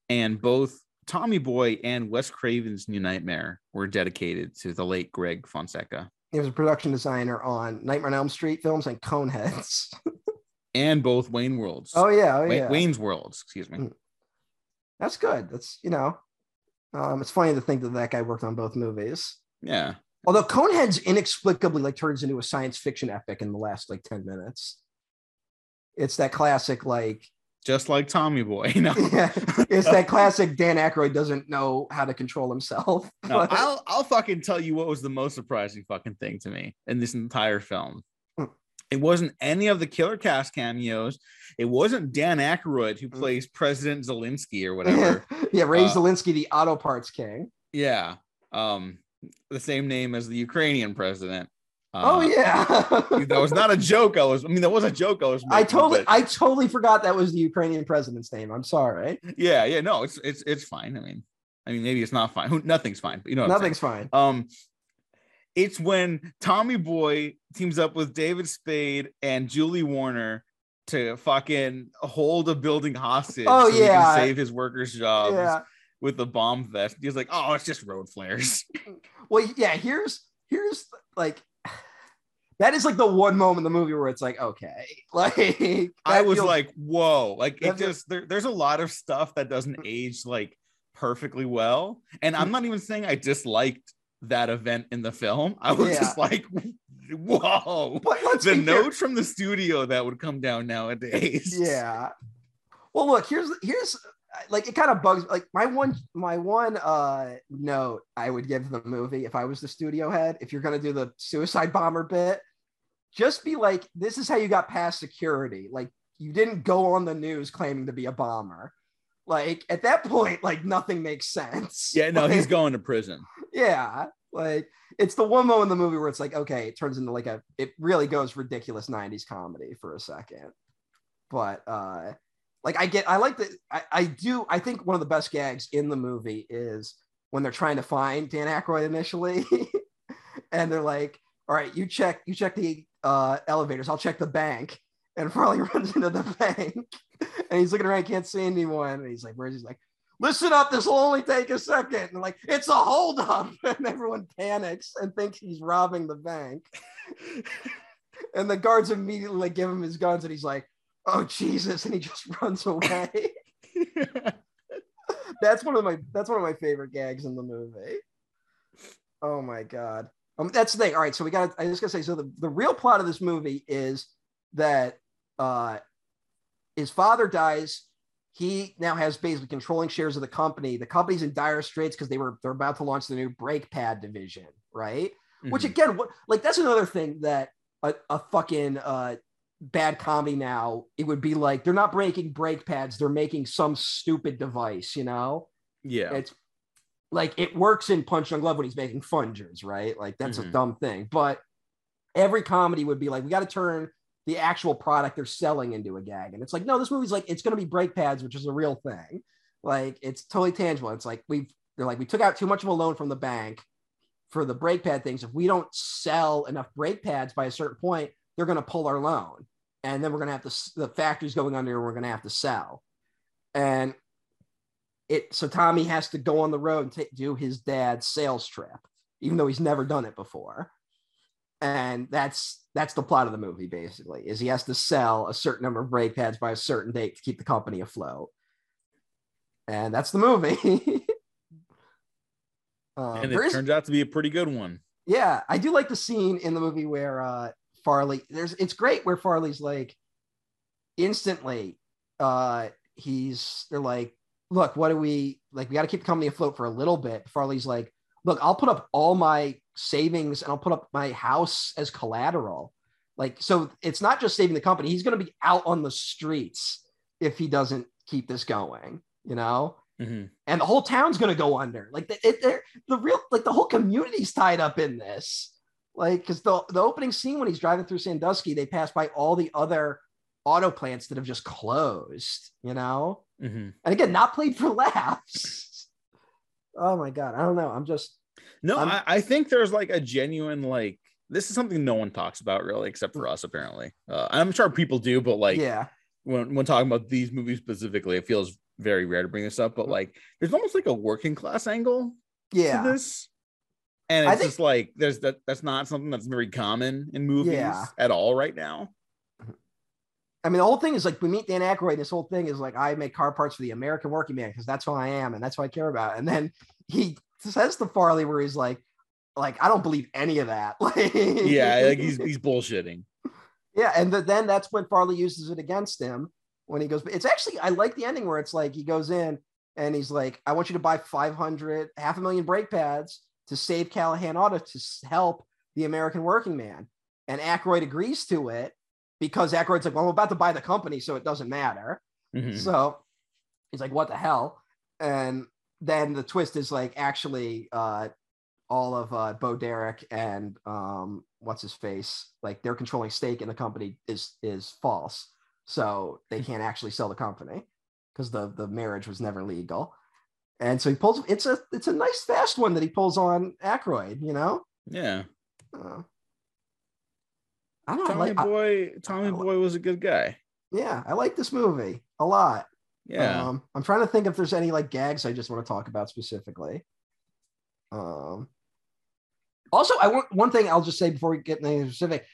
and both Tommy Boy and Wes Craven's New Nightmare were dedicated to the late Gregg Fonseca, he was a production designer on Nightmare on Elm Street films and Coneheads. and both Wayne Worlds. Oh yeah, oh yeah. Wayne's Worlds, excuse me. Mm. That's good. That's you know, um, it's funny to think that that guy worked on both movies. Yeah, Although Coneheads inexplicably like turns into a science fiction epic in the last like ten minutes. It's that classic like just like Tommy Boy. You know, yeah, it's that classic Dan Aykroyd doesn't know how to control himself. No, I'll I'll fucking tell you what was the most surprising fucking thing to me in this entire film. Hmm. It wasn't any of the Killer Cast cameos. It wasn't Dan Aykroyd who Hmm. plays President Zelensky or whatever. yeah, Ray Uh, Zelinsky, the auto parts king. yeah, um, the same name as the Ukrainian president. oh Uh, yeah, that was not a joke. I was. I mean, that was a joke. I was. I totally, I totally forgot that was the Ukrainian president's name. I'm sorry. yeah, yeah. No, it's it's it's fine. I mean, I mean, maybe it's not fine. Nothing's fine. But you know. Nothing's fine. Um, it's when Tommy Boy teams up with David Spade and Julie Warner to fucking hold a building hostage. Oh, so he can yeah. save his workers' jobs Yeah. With the bomb vest. He's like, oh, it's just road flares. Well, yeah, here's here's like that is like the one moment in the movie where it's like, okay, like I was feels- like, whoa, like it feels- just there, there's a lot of stuff that doesn't age like perfectly well. And Mm. I'm not even saying I disliked that event in the film. I was Yeah. just like, whoa. but let's the notes from the studio that would come down nowadays. Yeah. Well, look, here's here's like it kind of bugs like my one my one uh note I would give the movie if I was the studio head, if you're gonna do the suicide bomber bit, just be like, this is how you got past security. Like you didn't go on the news claiming to be a bomber. Like at that point, like nothing makes sense. Yeah, no, he's going to prison. yeah. Like it's the one moment in the movie where it's like, okay, it turns into like a it really goes ridiculous 90s comedy for a second. But uh like I get I like that I, I do I think one of the best gags in the movie is when they're trying to find Dan Aykroyd initially and they're like, all right, you check you check the uh elevators, I'll check the bank. And Farley runs into the bank and he's looking around, can't see anyone. And he's like, where's he's like, listen up, this will only take a second. And like, it's a holdup. And everyone panics and thinks he's robbing the bank. And the guards immediately like give him his guns and he's like, oh Jesus. And he just runs away. that's one of my that's one of my favorite gags in the movie. Oh my god. Um, that's the thing. All right, so we got. To, I just gotta say. So the, the real plot of this movie is that uh, his father dies. He now has basically controlling shares of the company. The company's in dire straits because they were they're about to launch the new brake pad division, right? Which Mhm. again, what like that's another thing that a, a fucking uh, bad comedy now it would be like they're not breaking brake pads, they're making some stupid device, you know? yeah. It's like it works in Punch-Drunk Love when he's making fungers, right? Like that's a Mhm. dumb thing. But every comedy would be like, we got to turn the actual product they're selling into a gag. And it's like, no, this movie's like, it's going to be brake pads, which is a real thing. Like it's totally tangible. It's like we've they're like, we took out too much of a loan from the bank for the brake pad things. If we don't sell enough brake pads by a certain point, they're going to pull our loan. And then we're going to have to, the factory's going under and we're going to have to sell. And it, so Tommy has to go on the road and ta- do his dad's sales trip, even though he's never done it before. And that's, that's the plot of the movie basically is he has to sell a certain number of brake pads by a certain date to keep the company afloat. and that's the movie. Um, and it turns out to be a pretty good one. Yeah, I do like the scene in the movie where uh, Farley. There's it's great where Farley's like instantly. Uh, he's they're like, look, what do we like? We got to keep the company afloat for a little bit. Farley's like, look, I'll put up all my savings and I'll put up my house as collateral. Like, so it's not just saving the company. He's going to be out on the streets if he doesn't keep this going, you know? Mm-hmm. And the whole town's going to go under. Like, the, it, the real, like, the whole community's tied up in this. Like, because the, the opening scene when he's driving through Sandusky, they pass by all the other auto plants that have just closed, you know? Mm-hmm. And again, not played for laughs. oh my God. I don't know. I'm just. No, I'm, I, I think there's like a genuine, like, this is something no one talks about really, except for us, apparently. Uh, I'm sure people do, but like, yeah, when, when talking about these movies specifically, it feels very rare to bring this up. But mm-hmm. like, there's almost like a working class angle yeah. to this, and it's think, just like there's that. That's not something that's very common in movies yeah. at all right now. I mean, the whole thing is like we meet Dan Aykroyd. This whole thing is like I make car parts for the American working man because that's who I am and that's what I care about. And then he says to Farley where he's like, like I don't believe any of that. Like, yeah, like he's he's bullshitting. Yeah, and the, then that's when Farley uses it against him when he goes. But it's actually I like the ending where it's like he goes in and he's like, I want you to buy five hundred, half a million brake pads to save Callahan Auto to help the American working man. And Aykroyd agrees to it because Aykroyd's like, well, I'm about to buy the company, so it doesn't matter. Mm-hmm. So he's like, what the hell? And then the twist is like actually uh, all of uh, Bo Derek and um, what's his face, like their controlling stake in the company is is false. So they can't actually sell the company because the the marriage was never legal. And so he pulls. It's a it's a nice fast one that he pulls on Aykroyd. You know. Yeah. Uh, I don't know. Tommy like, Boy. I, Tommy I, Boy was a good guy. Yeah, I like this movie a lot. Yeah. Um, I'm trying to think if there's any like gags I just want to talk about specifically. Um, also, I want one thing I'll just say before we get into anything specific.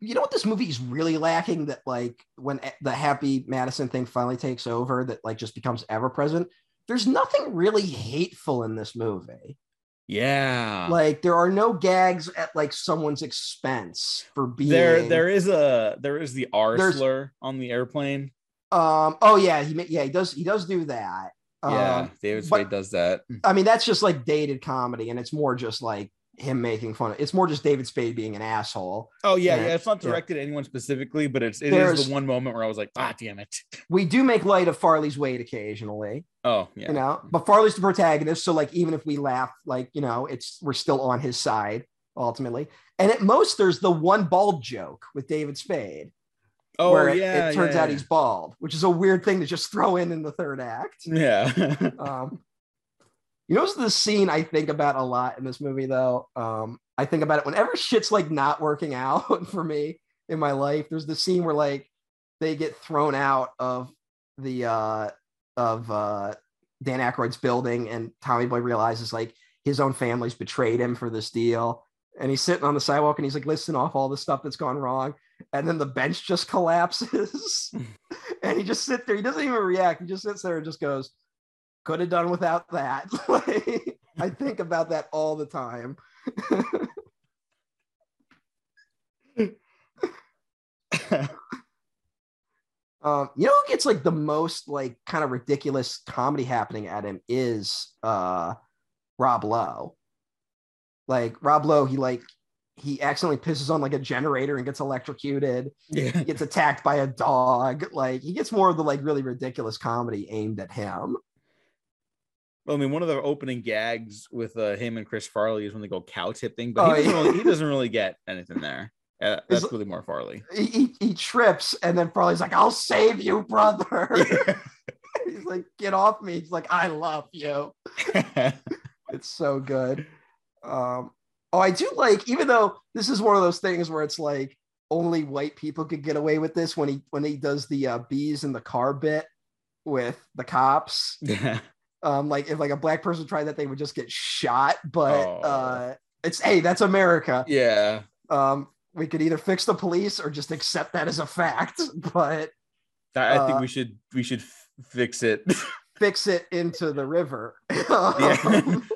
You know what this movie is really lacking that like when the Happy Madison thing finally takes over that like just becomes ever present. There's nothing really hateful in this movie. Yeah. Like there are no gags at like someone's expense for being there. There is a there is the R slur on the airplane. Um. Oh yeah. He yeah he does he does do that. Yeah. Um, David Spade does that. I mean that's just like dated comedy, and it's more just like him making fun of it's more just David Spade being an asshole. Oh yeah, and, yeah. It's not directed yeah. at anyone specifically, but it's it is the one moment where I was like, ah damn it. We do make light of Farley's weight occasionally. Oh yeah. You know, but Farley's the protagonist. So like even if we laugh, like, you know, it's we're still on his side ultimately. And at most there's the one bald joke with David Spade. Oh where yeah. It, it turns yeah, out he's bald, which is a weird thing to just throw in in the third act. Yeah. um you know, the scene I think about a lot in this movie, though. Um, I think about it whenever shit's like not working out for me in my life. There's the scene where like they get thrown out of the uh of uh Dan Aykroyd's building, and Tommy Boy realizes like his own family's betrayed him for this deal. And he's sitting on the sidewalk and he's like listing off all the stuff that's gone wrong. And then the bench just collapses. and he just sits there. He doesn't even react. He just sits there and just goes, could have done without that. I think about that all the time. um, you know who gets like the most like kind of ridiculous comedy happening at him is uh Rob Lowe. Like Rob Lowe, he like he accidentally pisses on like a generator and gets electrocuted. Yeah. He gets attacked by a dog. Like he gets more of the like really ridiculous comedy aimed at him. Well, I mean, one of the opening gags with uh, him and Chris Farley is when they go cow tipping, but oh, he, doesn't yeah. really, he doesn't really get anything there. Uh, that's really more Farley. He, he trips, and then Farley's like, "I'll save you, brother." Yeah. He's like, "Get off me!" He's like, "I love you." it's so good. Um, oh, I do like, even though this is one of those things where it's like only white people could get away with this when he when he does the uh, bees in the car bit with the cops. Yeah. Um, like if like a black person tried that, they would just get shot. But oh. uh, it's hey, that's America. Yeah. Um, we could either fix the police or just accept that as a fact. But I think uh, we should we should fix it. fix it into the river. Yeah.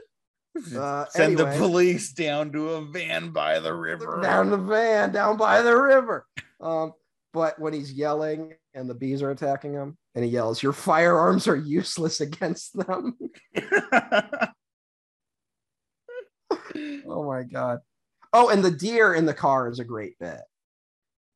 Uh, Send the police down to a van by the river. down the van, down by the river. Um, but when he's yelling and the bees are attacking him, and he yells, "Your firearms are useless against them." oh my god. Oh, and the deer in the car is a great bit.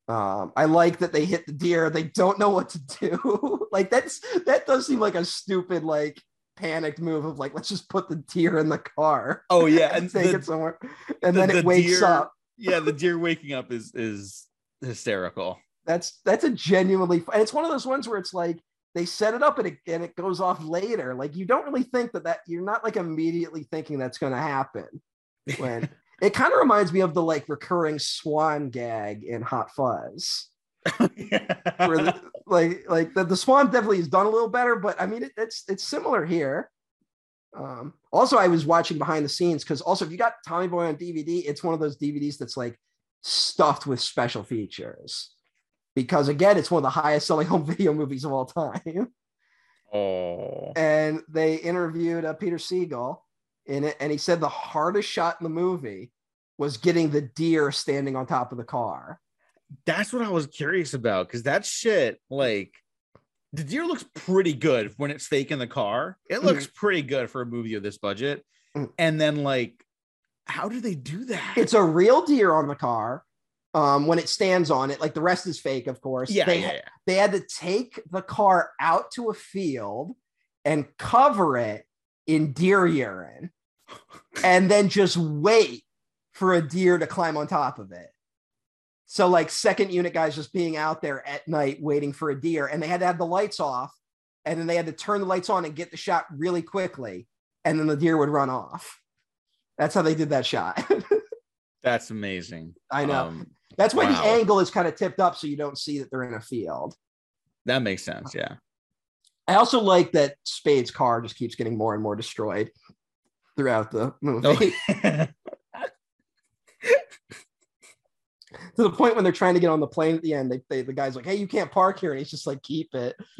Um, I like that they hit the deer. They don't know what to do. like that's that does seem like a stupid like panicked move of like let's just put the deer in the car oh yeah, and and take the, it somewhere, and the- then it the wakes deer- up. yeah, the deer waking up is is hysterical. That's that's a genuinely and it's one of those ones where it's like they set it up and it, and it goes off later. Like you don't really think that that you're not like immediately thinking that's going to happen. When it kind of reminds me of the like recurring swan gag in Hot Fuzz, where the, like like the, the swan definitely has done a little better, but I mean it, it's it's similar here. Um, also, I was watching behind the scenes because also if you got Tommy Boy on DVD, it's one of those DVDs that's like stuffed with special features because again, it's one of the highest selling home video movies of all time. oh, And they interviewed uh, Peter Segal in it, and he said the hardest shot in the movie was getting the deer standing on top of the car. that's what I was curious about because that shit, like, the deer looks pretty good when it's fake in the car. It looks pretty good for a movie of this budget. Mhm. And then, like, how do they do that? It's a real deer on the car. Um, when it stands on it, like the rest is fake, of course. yeah, they, yeah, yeah. they had to take the car out to a field and cover it in deer urine and then just wait for a deer to climb on top of it. So, like, second unit guys just being out there at night waiting for a deer, and they had to have the lights off, and then they had to turn the lights on and get the shot really quickly, and then the deer would run off. That's how they did that shot. That's amazing. I know. Um, That's why wow. the angle is kind of tipped up so you don't see that they're in a field. that makes sense. Yeah. I also like that Spade's car just keeps getting more and more destroyed throughout the movie Oh. to the point when they're trying to get on the plane at the end. They, they the guy's like, "Hey, you can't park here," and he's just like, "Keep it."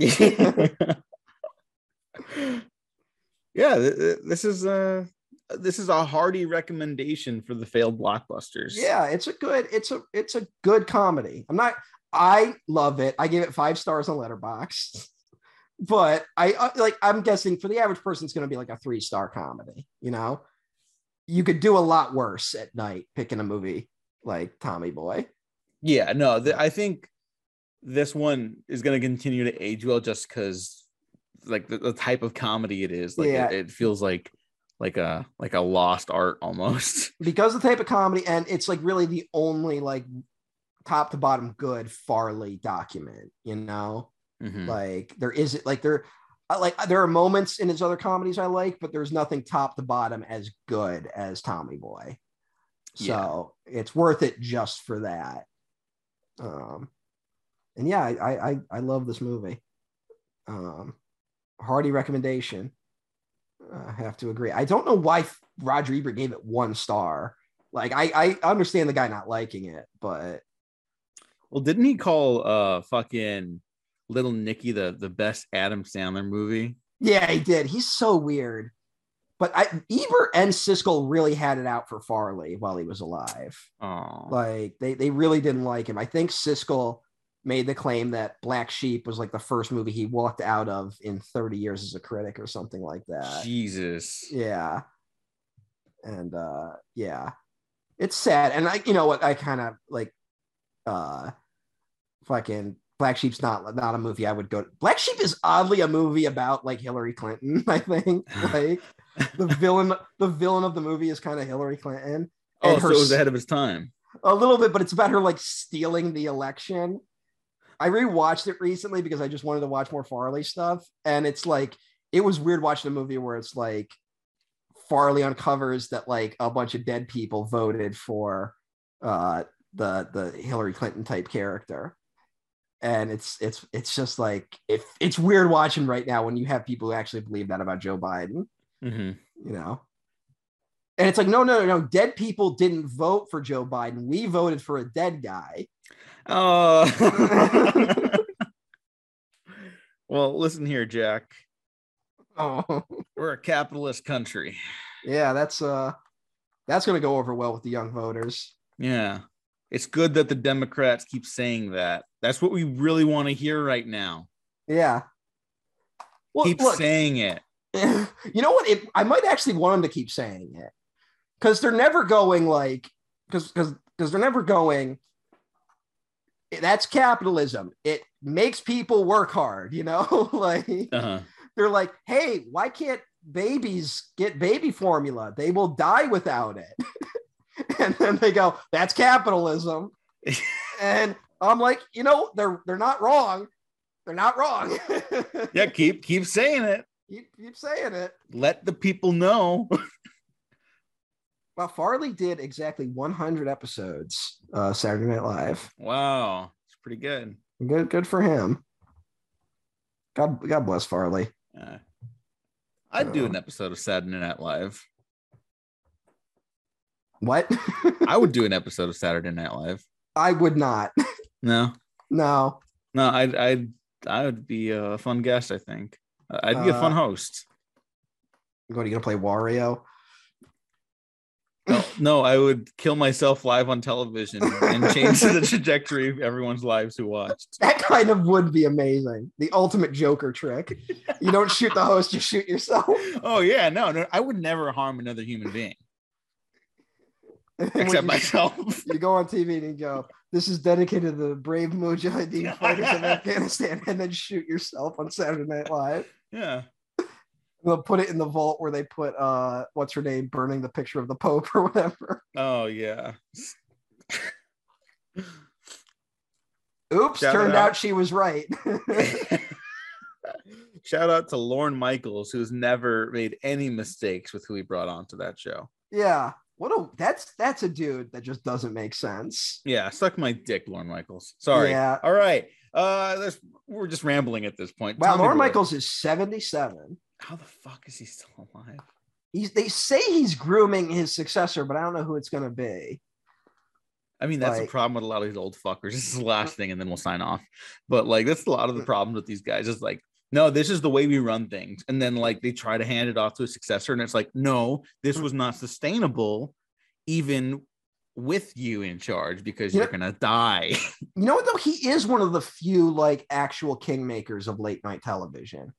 yeah, th- th- this is a this is a hearty recommendation for the failed blockbusters. Yeah, it's a good, it's a it's a good comedy. I'm not, I love it. I give it five stars on Letterboxd, but I uh, like. I'm guessing for the average person, it's going to be like a three star comedy. You know, you could do a lot worse at night picking a movie like Tommy Boy. Yeah, no, th- I think this one is going to continue to age well just because like the, the type of comedy it is. Like Yeah. it, it feels like like a like a lost art almost. because of the type of comedy and it's like really the only like top to bottom good farley document you know? Mhm. like there isn't like there like there are moments in his other comedies i like but there's nothing top to bottom as good as tommy boy. So it's worth it just for that. Um and yeah i i i, I love this movie. Um hearty recommendation I have to agree. I don't know why Roger Ebert gave it one star. Like I, I understand the guy not liking it, but Well, didn't he call uh fucking Little Nicky the the best Adam Sandler movie? yeah, he did. He's so weird. But I Ebert and Siskel really had it out for Farley while he was alive. Oh, Like they they really didn't like him. I think Siskel made the claim that Black Sheep was like the first movie he walked out of in 30 years as a critic or something like that. Jesus. yeah and uh yeah it's sad and i you know what i kind of like uh fucking black sheep's not not a movie i would go to. black sheep is oddly a movie about like hillary clinton i think like the villain the villain of the movie is kind of hillary clinton Oh, and so her it was ahead of his time. a little bit, but it's about her like stealing the election. I rewatched it recently because I just wanted to watch more Farley stuff, and it's like it was weird watching a movie where it's like Farley uncovers that like a bunch of dead people voted for uh, the the Hillary Clinton type character, and it's it's it's just like if it's weird watching right now when you have people who actually believe that about Joe Biden Mhm. you know. And it's like, no, no, no, no. dead people didn't vote for Joe Biden. We voted for a dead guy. Oh. well, listen here, Jack. Oh, We're a capitalist country. yeah, that's uh, that's gonna go over well with the young voters. Yeah. It's good that the Democrats keep saying that. That's what we really want to hear right now. Yeah. Well, keep look, saying it. you know what? It, I might actually want them to keep saying it because they're never going like because because because they're never going. That's capitalism. It makes people work hard. You know, like Uh-huh. they're like, hey, why can't babies get baby formula? They will die without it. and then they go, that's capitalism. and I'm like, you know, they're they're not wrong. They're not wrong. Yeah, keep keep saying it. keep, keep saying it. Let the people know. Well, Farley did exactly 100 episodes uh, Saturday Night Live. wow. It's pretty good. Good, good for him. God, God bless Farley. Yeah. I'd do Uh. an episode of Saturday Night Live. What? I would do an episode of Saturday Night Live. I would not. No, No. no, I'd, I'd, I would be a fun guest. I think I'd be a fun Uh, host. What are you gonna play Wario? No, I would kill myself live on television and change the trajectory of everyone's lives who watched. That kind of would be amazing. The ultimate Joker trick. You don't shoot the host, you shoot yourself. Oh yeah, no, no, I would never harm another human being except you, myself. you go on TV and you go, "This is dedicated to the brave Mujahideen fighters of Afghanistan," and then shoot yourself on Saturday Night Live. Yeah, They'll put it in the vault where they put uh what's her name burning the picture of the Pope or whatever. oh yeah. Oops, Shout turned out. out she was right. Shout out to Lorne Michaels, who's never made any mistakes with who he brought onto that show. yeah. What a that's that's a dude that just doesn't make sense. Yeah, suck my dick, Lorne Michaels. Sorry. Yeah. All right. Uh, we're just rambling at this point. Wow, Tell me Lorne more. Michaels is 77. How the fuck is he still alive? He's they say he's grooming his successor, but I don't know who it's gonna be. I mean, that's the Like- problem with a lot of these old fuckers. This is the last thing, and then we'll sign off. But like, that's a lot of the problems with these guys. Is like, no, this is the way we run things, and then like they try to hand it off to a successor, and it's like, no, this was not sustainable, even with you in charge, because Yeah. you're gonna die. You know what though? He is one of the few like actual kingmakers of late night television.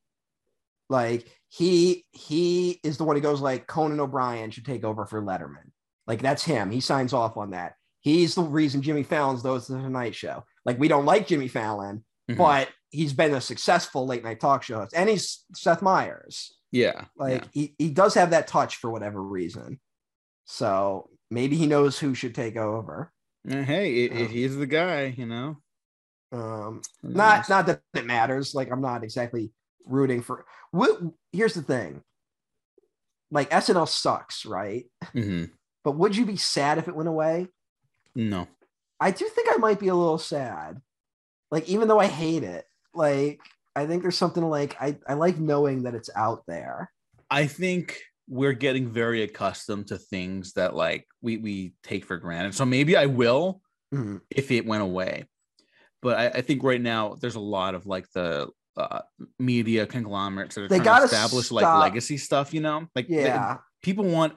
Like he he is the one who goes like Conan O'Brien should take over for Letterman. Like that's him. He signs off on that. He's the reason Jimmy Fallon's to the Tonight Show. Like we don't like Jimmy Fallon, Mhm. but he's been a successful late night talk show host, and he's Seth Meyers. yeah, Like he, he does have that touch for whatever reason. So maybe he knows who should take over. yeah. hey, Um, he's the guy, you know, Um, not not that it matters. Like I'm not exactly rooting for. What, here's the thing. Like SNL sucks, right? Mhm. But would you be sad if it went away? no. I do think I might be a little sad. Like even though I hate it, like I think there's something like I I like knowing that it's out there. I think we're getting very accustomed to things that like we we take for granted. So maybe I will Mhm. if it went away. But I, I think right now there's a lot of like the uh, media conglomerates that are They trying to establish like legacy stuff, you know? Like they- Yeah, people want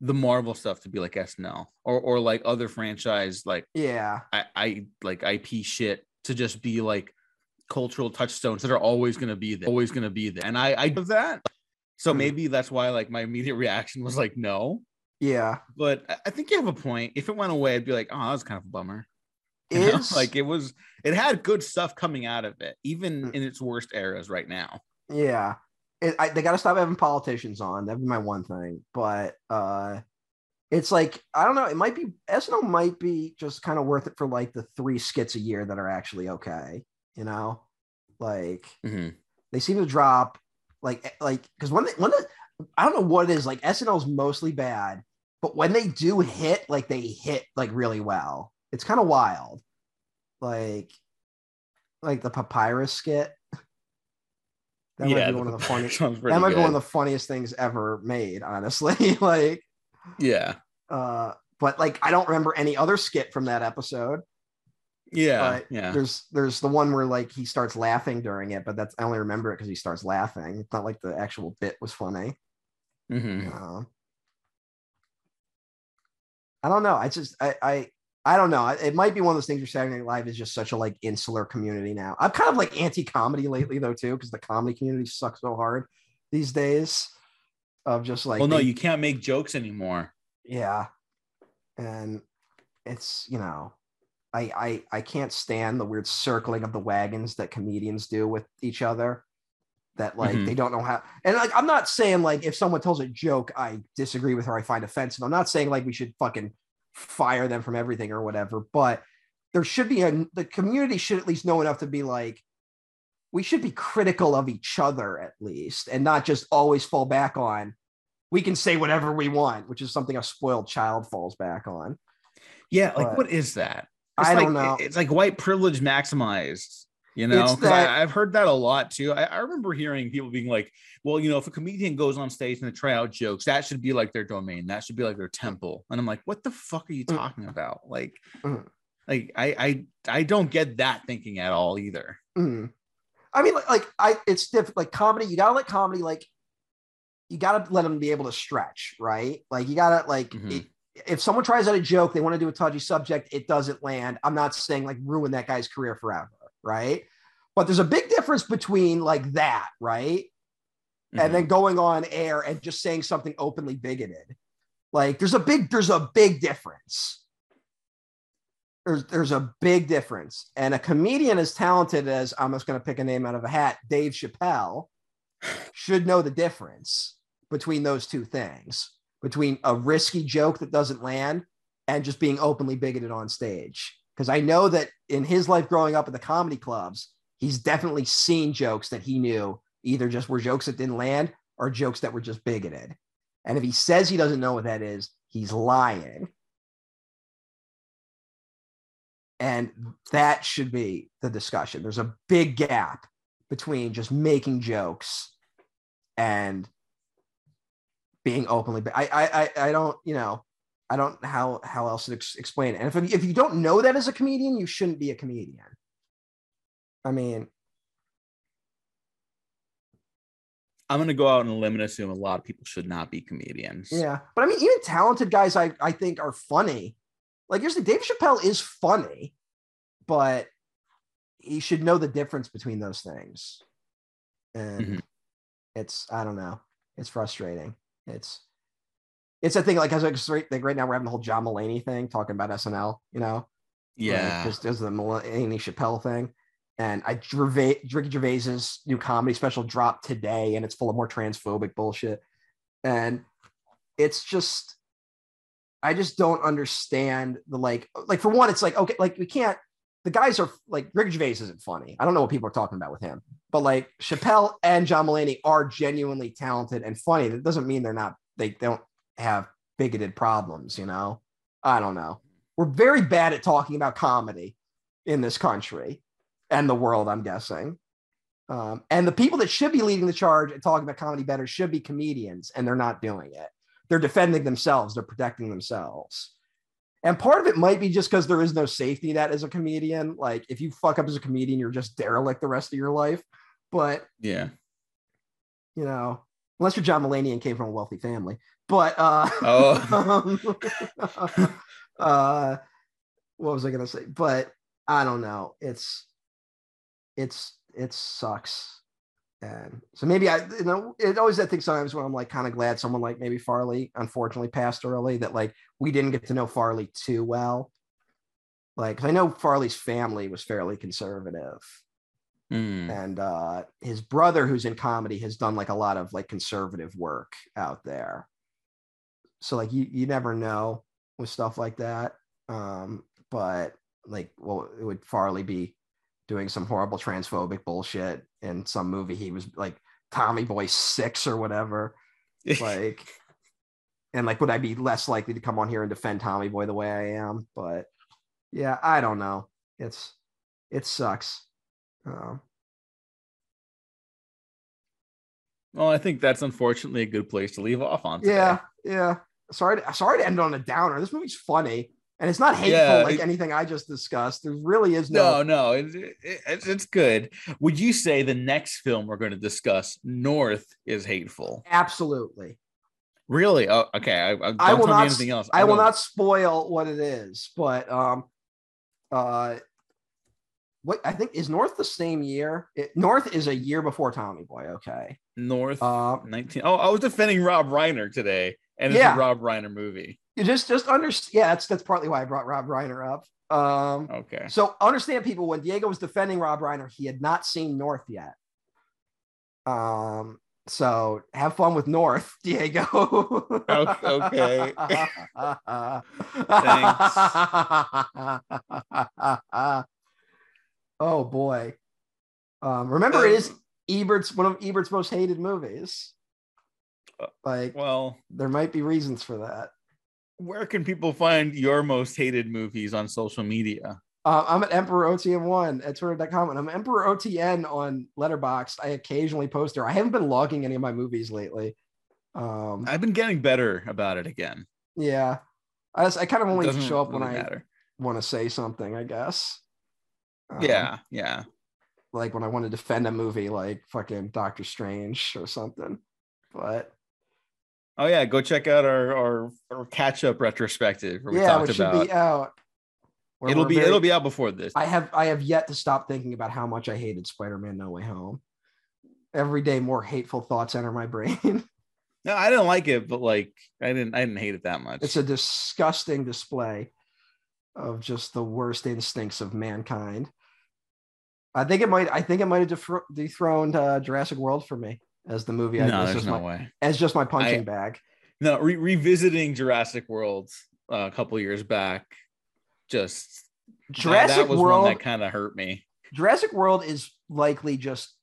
the Marvel stuff to be like SNL or or like other franchise like yeah, I, I like IP shit to just be like cultural touchstones that are always gonna be there, always gonna be there. And I I do that. So Mhm. maybe that's why like my immediate reaction was like no. yeah. But I- I think you have a point. If it went away, I'd be like, oh, that was kind of a bummer. You know? Like it was it had good stuff coming out of it, even Mm. in its worst eras right now. Yeah. It, I, they got to stop having politicians on. That'd be my one thing. But uh, it's like, I don't know. It might be, SNL might be just kind of worth it for like the three skits a year that are actually okay. You know? Like, Mhm. they seem to drop, like, like, because when they, when the, I don't know what it is, like, SNL's mostly bad, but when they do hit, like, they hit like really well. It's kind of wild. Like, like the papyrus skit. That might be one of the funniest. That might be one of the funniest things ever made, honestly. like, yeah. uh, but like I don't remember any other skit from that episode. Yeah, But yeah. There's there's the one where like he starts laughing during it, but that's I only remember it because he starts laughing. It's not like the actual bit was funny. Mhm. Um, I don't know. I just I I I don't know. It might be one of those things where Saturday Night Live is just such a like insular community now. I'm kind of like anti-comedy lately though too, because the comedy community sucks so hard these days. Of just like well, no, they- you can't make jokes anymore. yeah, and it's you know, I I I can't stand the weird circling of the wagons that comedians do with each other. That like Mhm. they don't know how, and like I'm not saying like if someone tells a joke I disagree with or I find offensive. I'm not saying like we should fucking fire them from everything or whatever, but there should be a the community should at least know enough to be like we should be critical of each other at least and not just always fall back on we can say whatever we want, which is something a spoiled child falls back on. Yeah, like But- what is that? I like, don't know. It's like white privilege maximized. You know, that- I, I've heard that a lot too. I, I remember hearing people being like, "Well, you know, if a comedian goes on stage and they try out jokes, that should be like their domain. That should be like their temple." And I'm like, "What the fuck are you Mm. talking about?" Like, Mm. like I I I don't get that thinking at all either. Mm. I mean, like, like I, it's different. Like comedy, you gotta let comedy, like, you gotta let them be able to stretch, right? Like, you gotta like, Mhm. it- if someone tries out a joke, they want to do a touchy subject, it doesn't land. I'm not saying like ruin that guy's career forever, right? But there's a big difference between like that, right? Mhm. and then going on air and just saying something openly bigoted. Like there's a big there's a big difference. There's there's a big difference. And a comedian as talented as I'm just going to pick a name out of a hat, Dave Chappelle, should know the difference between those two things, between a risky joke that doesn't land and just being openly bigoted on stage. Because I know that in his life growing up at the comedy clubs, he's definitely seen jokes that he knew either just were jokes that didn't land or jokes that were just bigoted. And if he says he doesn't know what that is, he's lying. And that should be the discussion. There's a big gap between just making jokes and being openly. I, I, I, don't, you know, I don't know how how else to ex- explain it. And if if you don't know that as a comedian, you shouldn't be a comedian. I mean, I'm gonna go out on a limb and assume a lot of people should not be comedians. Yeah, but I mean, even talented guys, I I think are funny. Like, usually Dave Chappelle is funny, but he should know the difference between those things. And Mhm. it's I don't know, it's frustrating. It's it's a thing like as like right, like right now we're having the whole John Mulaney thing talking about SNL, you know, yeah. just as the Mulaney Chappelle thing. And I Gervais, Ricky Gervais's new comedy special dropped today, and it's full of more transphobic bullshit. And it's just, I just don't understand the like, like for one, it's like okay, like we can't. The guys are like Ricky Gervais isn't funny. I don't know what people are talking about with him, but like Chappelle and John Mulaney are genuinely talented and funny. That doesn't mean they're not. They don't have bigoted problems. You know, I don't know. We're very bad at talking about comedy in this country and the world, I'm guessing. Um, and the people that should be leading the charge and talking about comedy better should be comedians, and they're not doing it. They're defending themselves, they're protecting themselves. And part of it might be just because there is no safety net as a comedian. Like, if you fuck up as a comedian, you're just derelict the rest of your life. But, yeah. you know, unless you're John Mulaney and came from a wealthy family. But, uh, Oh. um, uh, what was I gonna say? But I don't know. It's it's it sucks. And so maybe I, you know, it always that thing sometimes when I'm like kind of glad someone like maybe Farley unfortunately passed early that like we didn't get to know Farley too well. Like I know Farley's family was fairly conservative Mm. and uh his brother who's in comedy has done like a lot of like conservative work out there so like you you never know with stuff like that um but like well it would farley be doing some horrible transphobic bullshit in some movie he was like tommy boy six or whatever like and like would i be less likely to come on here and defend tommy boy the way i am but yeah i don't know it's it sucks um, well, I think that's unfortunately a good place to leave off on. Today. Yeah, yeah. Sorry, to, sorry to end on a downer. This movie's funny. And it's not hateful Yeah, like it- anything I just discussed. There really is No, no. no, it's, it, it's good. Would you say the next film we're going to discuss, North, is hateful? Absolutely. Really? Oh, okay. I, I, don't I will not. anything else. I will don't- not spoil what it is, but um, uh, what I think is North the same year. It, North is a year before Tommy Boy. Okay. North Uh, 19. Oh, I was defending Rob Reiner today, and it's Yeah. a Rob Reiner movie. you just just understand. Yeah, that's that's partly why I brought Rob Reiner up. Um, Okay. so understand people when Diego was defending Rob Reiner, he had not seen North yet. Um, so have fun with North, Diego. okay. Thanks. oh boy. Um, remember it is Ebert's one of Ebert's most hated movies. Like Well, there might be reasons for that. where can people find your most hated movies on social media? Uh, I'm at Emperor OTM1 at Twitter.com and I'm Emperor OTN on Letterboxd. I occasionally post there. I haven't been logging any of my movies lately. Um, I've been getting better about it again. yeah, I just, I kind of only show up when really I want to say something, I guess. Um, yeah, yeah. like when I want to defend a movie like fucking Doctor Strange or something. But Oh yeah, go check out our our, our catch up retrospective where we yeah, talked which should about. be out. it'll be very- it'll be out before this. I have I have yet to stop thinking about how much I hated Spider-Man No Way Home. Every day more hateful thoughts enter my brain. No, I didn't like it, but like I didn't I didn't hate it that much. it's a disgusting display of just the worst instincts of mankind. I think it might I think it might have dethroned uh, Jurassic World for me as the movie I, no, as, there's just no my, way. as just my punching I- bag. No, re- revisiting Jurassic World uh, a couple years back, just that- Jurassic that, was World one that kind of hurt me. Jurassic World is likely just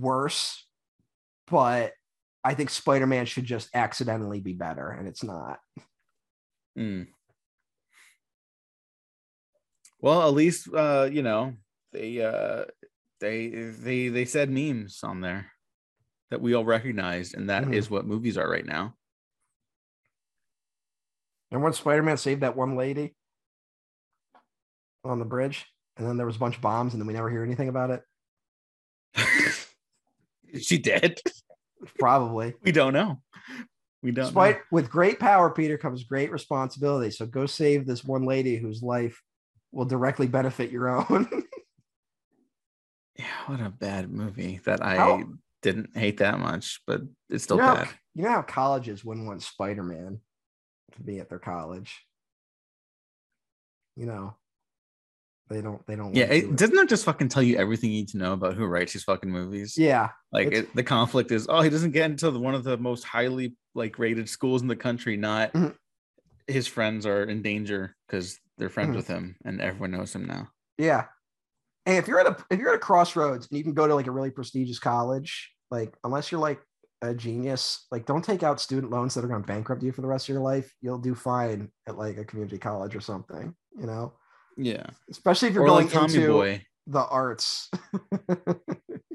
worse, but I think Spider Man should just accidentally be better, and it's not. Mm. Well, at least uh, you know they uh, they they they said memes on there that we all recognized, and that is Mhm. what movies are right now. And when Spider Man saved that one lady on the bridge, and then there was a bunch of bombs, and then we never hear anything about it. Is she dead? Probably. We don't know. We don't. Despite know. with great power, Peter comes great responsibility. So go save this one lady whose life will directly benefit your own. Yeah, what a bad movie that I How- didn't hate that much, but it's still you, know bad. how, you know how colleges wouldn't want Spider Man to be at their college. You know, they don't. They don't. Yeah, wanna do it, doesn't that just fucking tell you everything you need to know about who writes these fucking movies? Yeah, like it, the conflict is oh he doesn't get into the, one of the most highly like rated schools in the country not Mhm. his friends are in danger because they're friends Mhm. with him and everyone knows him now yeah. And if you're at a if you're at a crossroads and you can go to like a really prestigious college, like unless you're like a genius, like don't take out student loans that are going to bankrupt you for the rest of your life. You'll do fine at like a community college or something. You know, yeah especially if you're or going like tommy into boy the arts.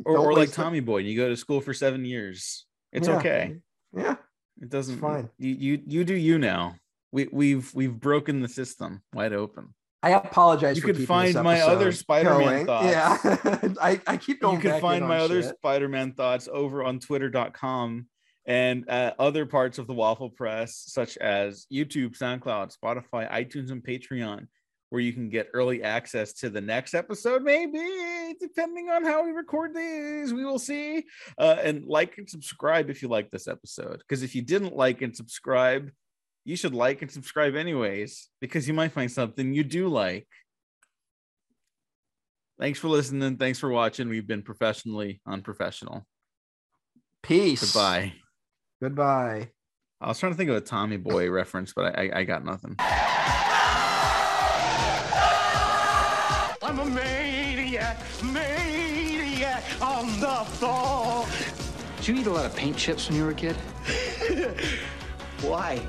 or, or like it. tommy boy and you go to school for seven years it's Yeah. okay Yeah. it doesn't fine. you, you you do you now we we've we've broken the system wide open I apologize. You could find my other Spider-Man going. thoughts. Yeah, I, I keep going. you can find in my other shit. Spider-Man thoughts over on twitter.com and at other parts of the Waffle Press, such as YouTube, SoundCloud, Spotify, iTunes, and Patreon, where you can get early access to the next episode, maybe depending on how we record these. We will see. Uh, and like and subscribe if you like this episode. Because if you didn't like and subscribe, you should like and subscribe anyways, because you might find something you do like. Thanks for listening. Thanks for watching. We've been professionally unprofessional. Peace. Goodbye. Goodbye. I was trying to think of a Tommy Boy reference, but I, I, I got nothing. I'm a maniac, maniac on the floor. Did you eat a lot of paint chips when you were a kid? Why?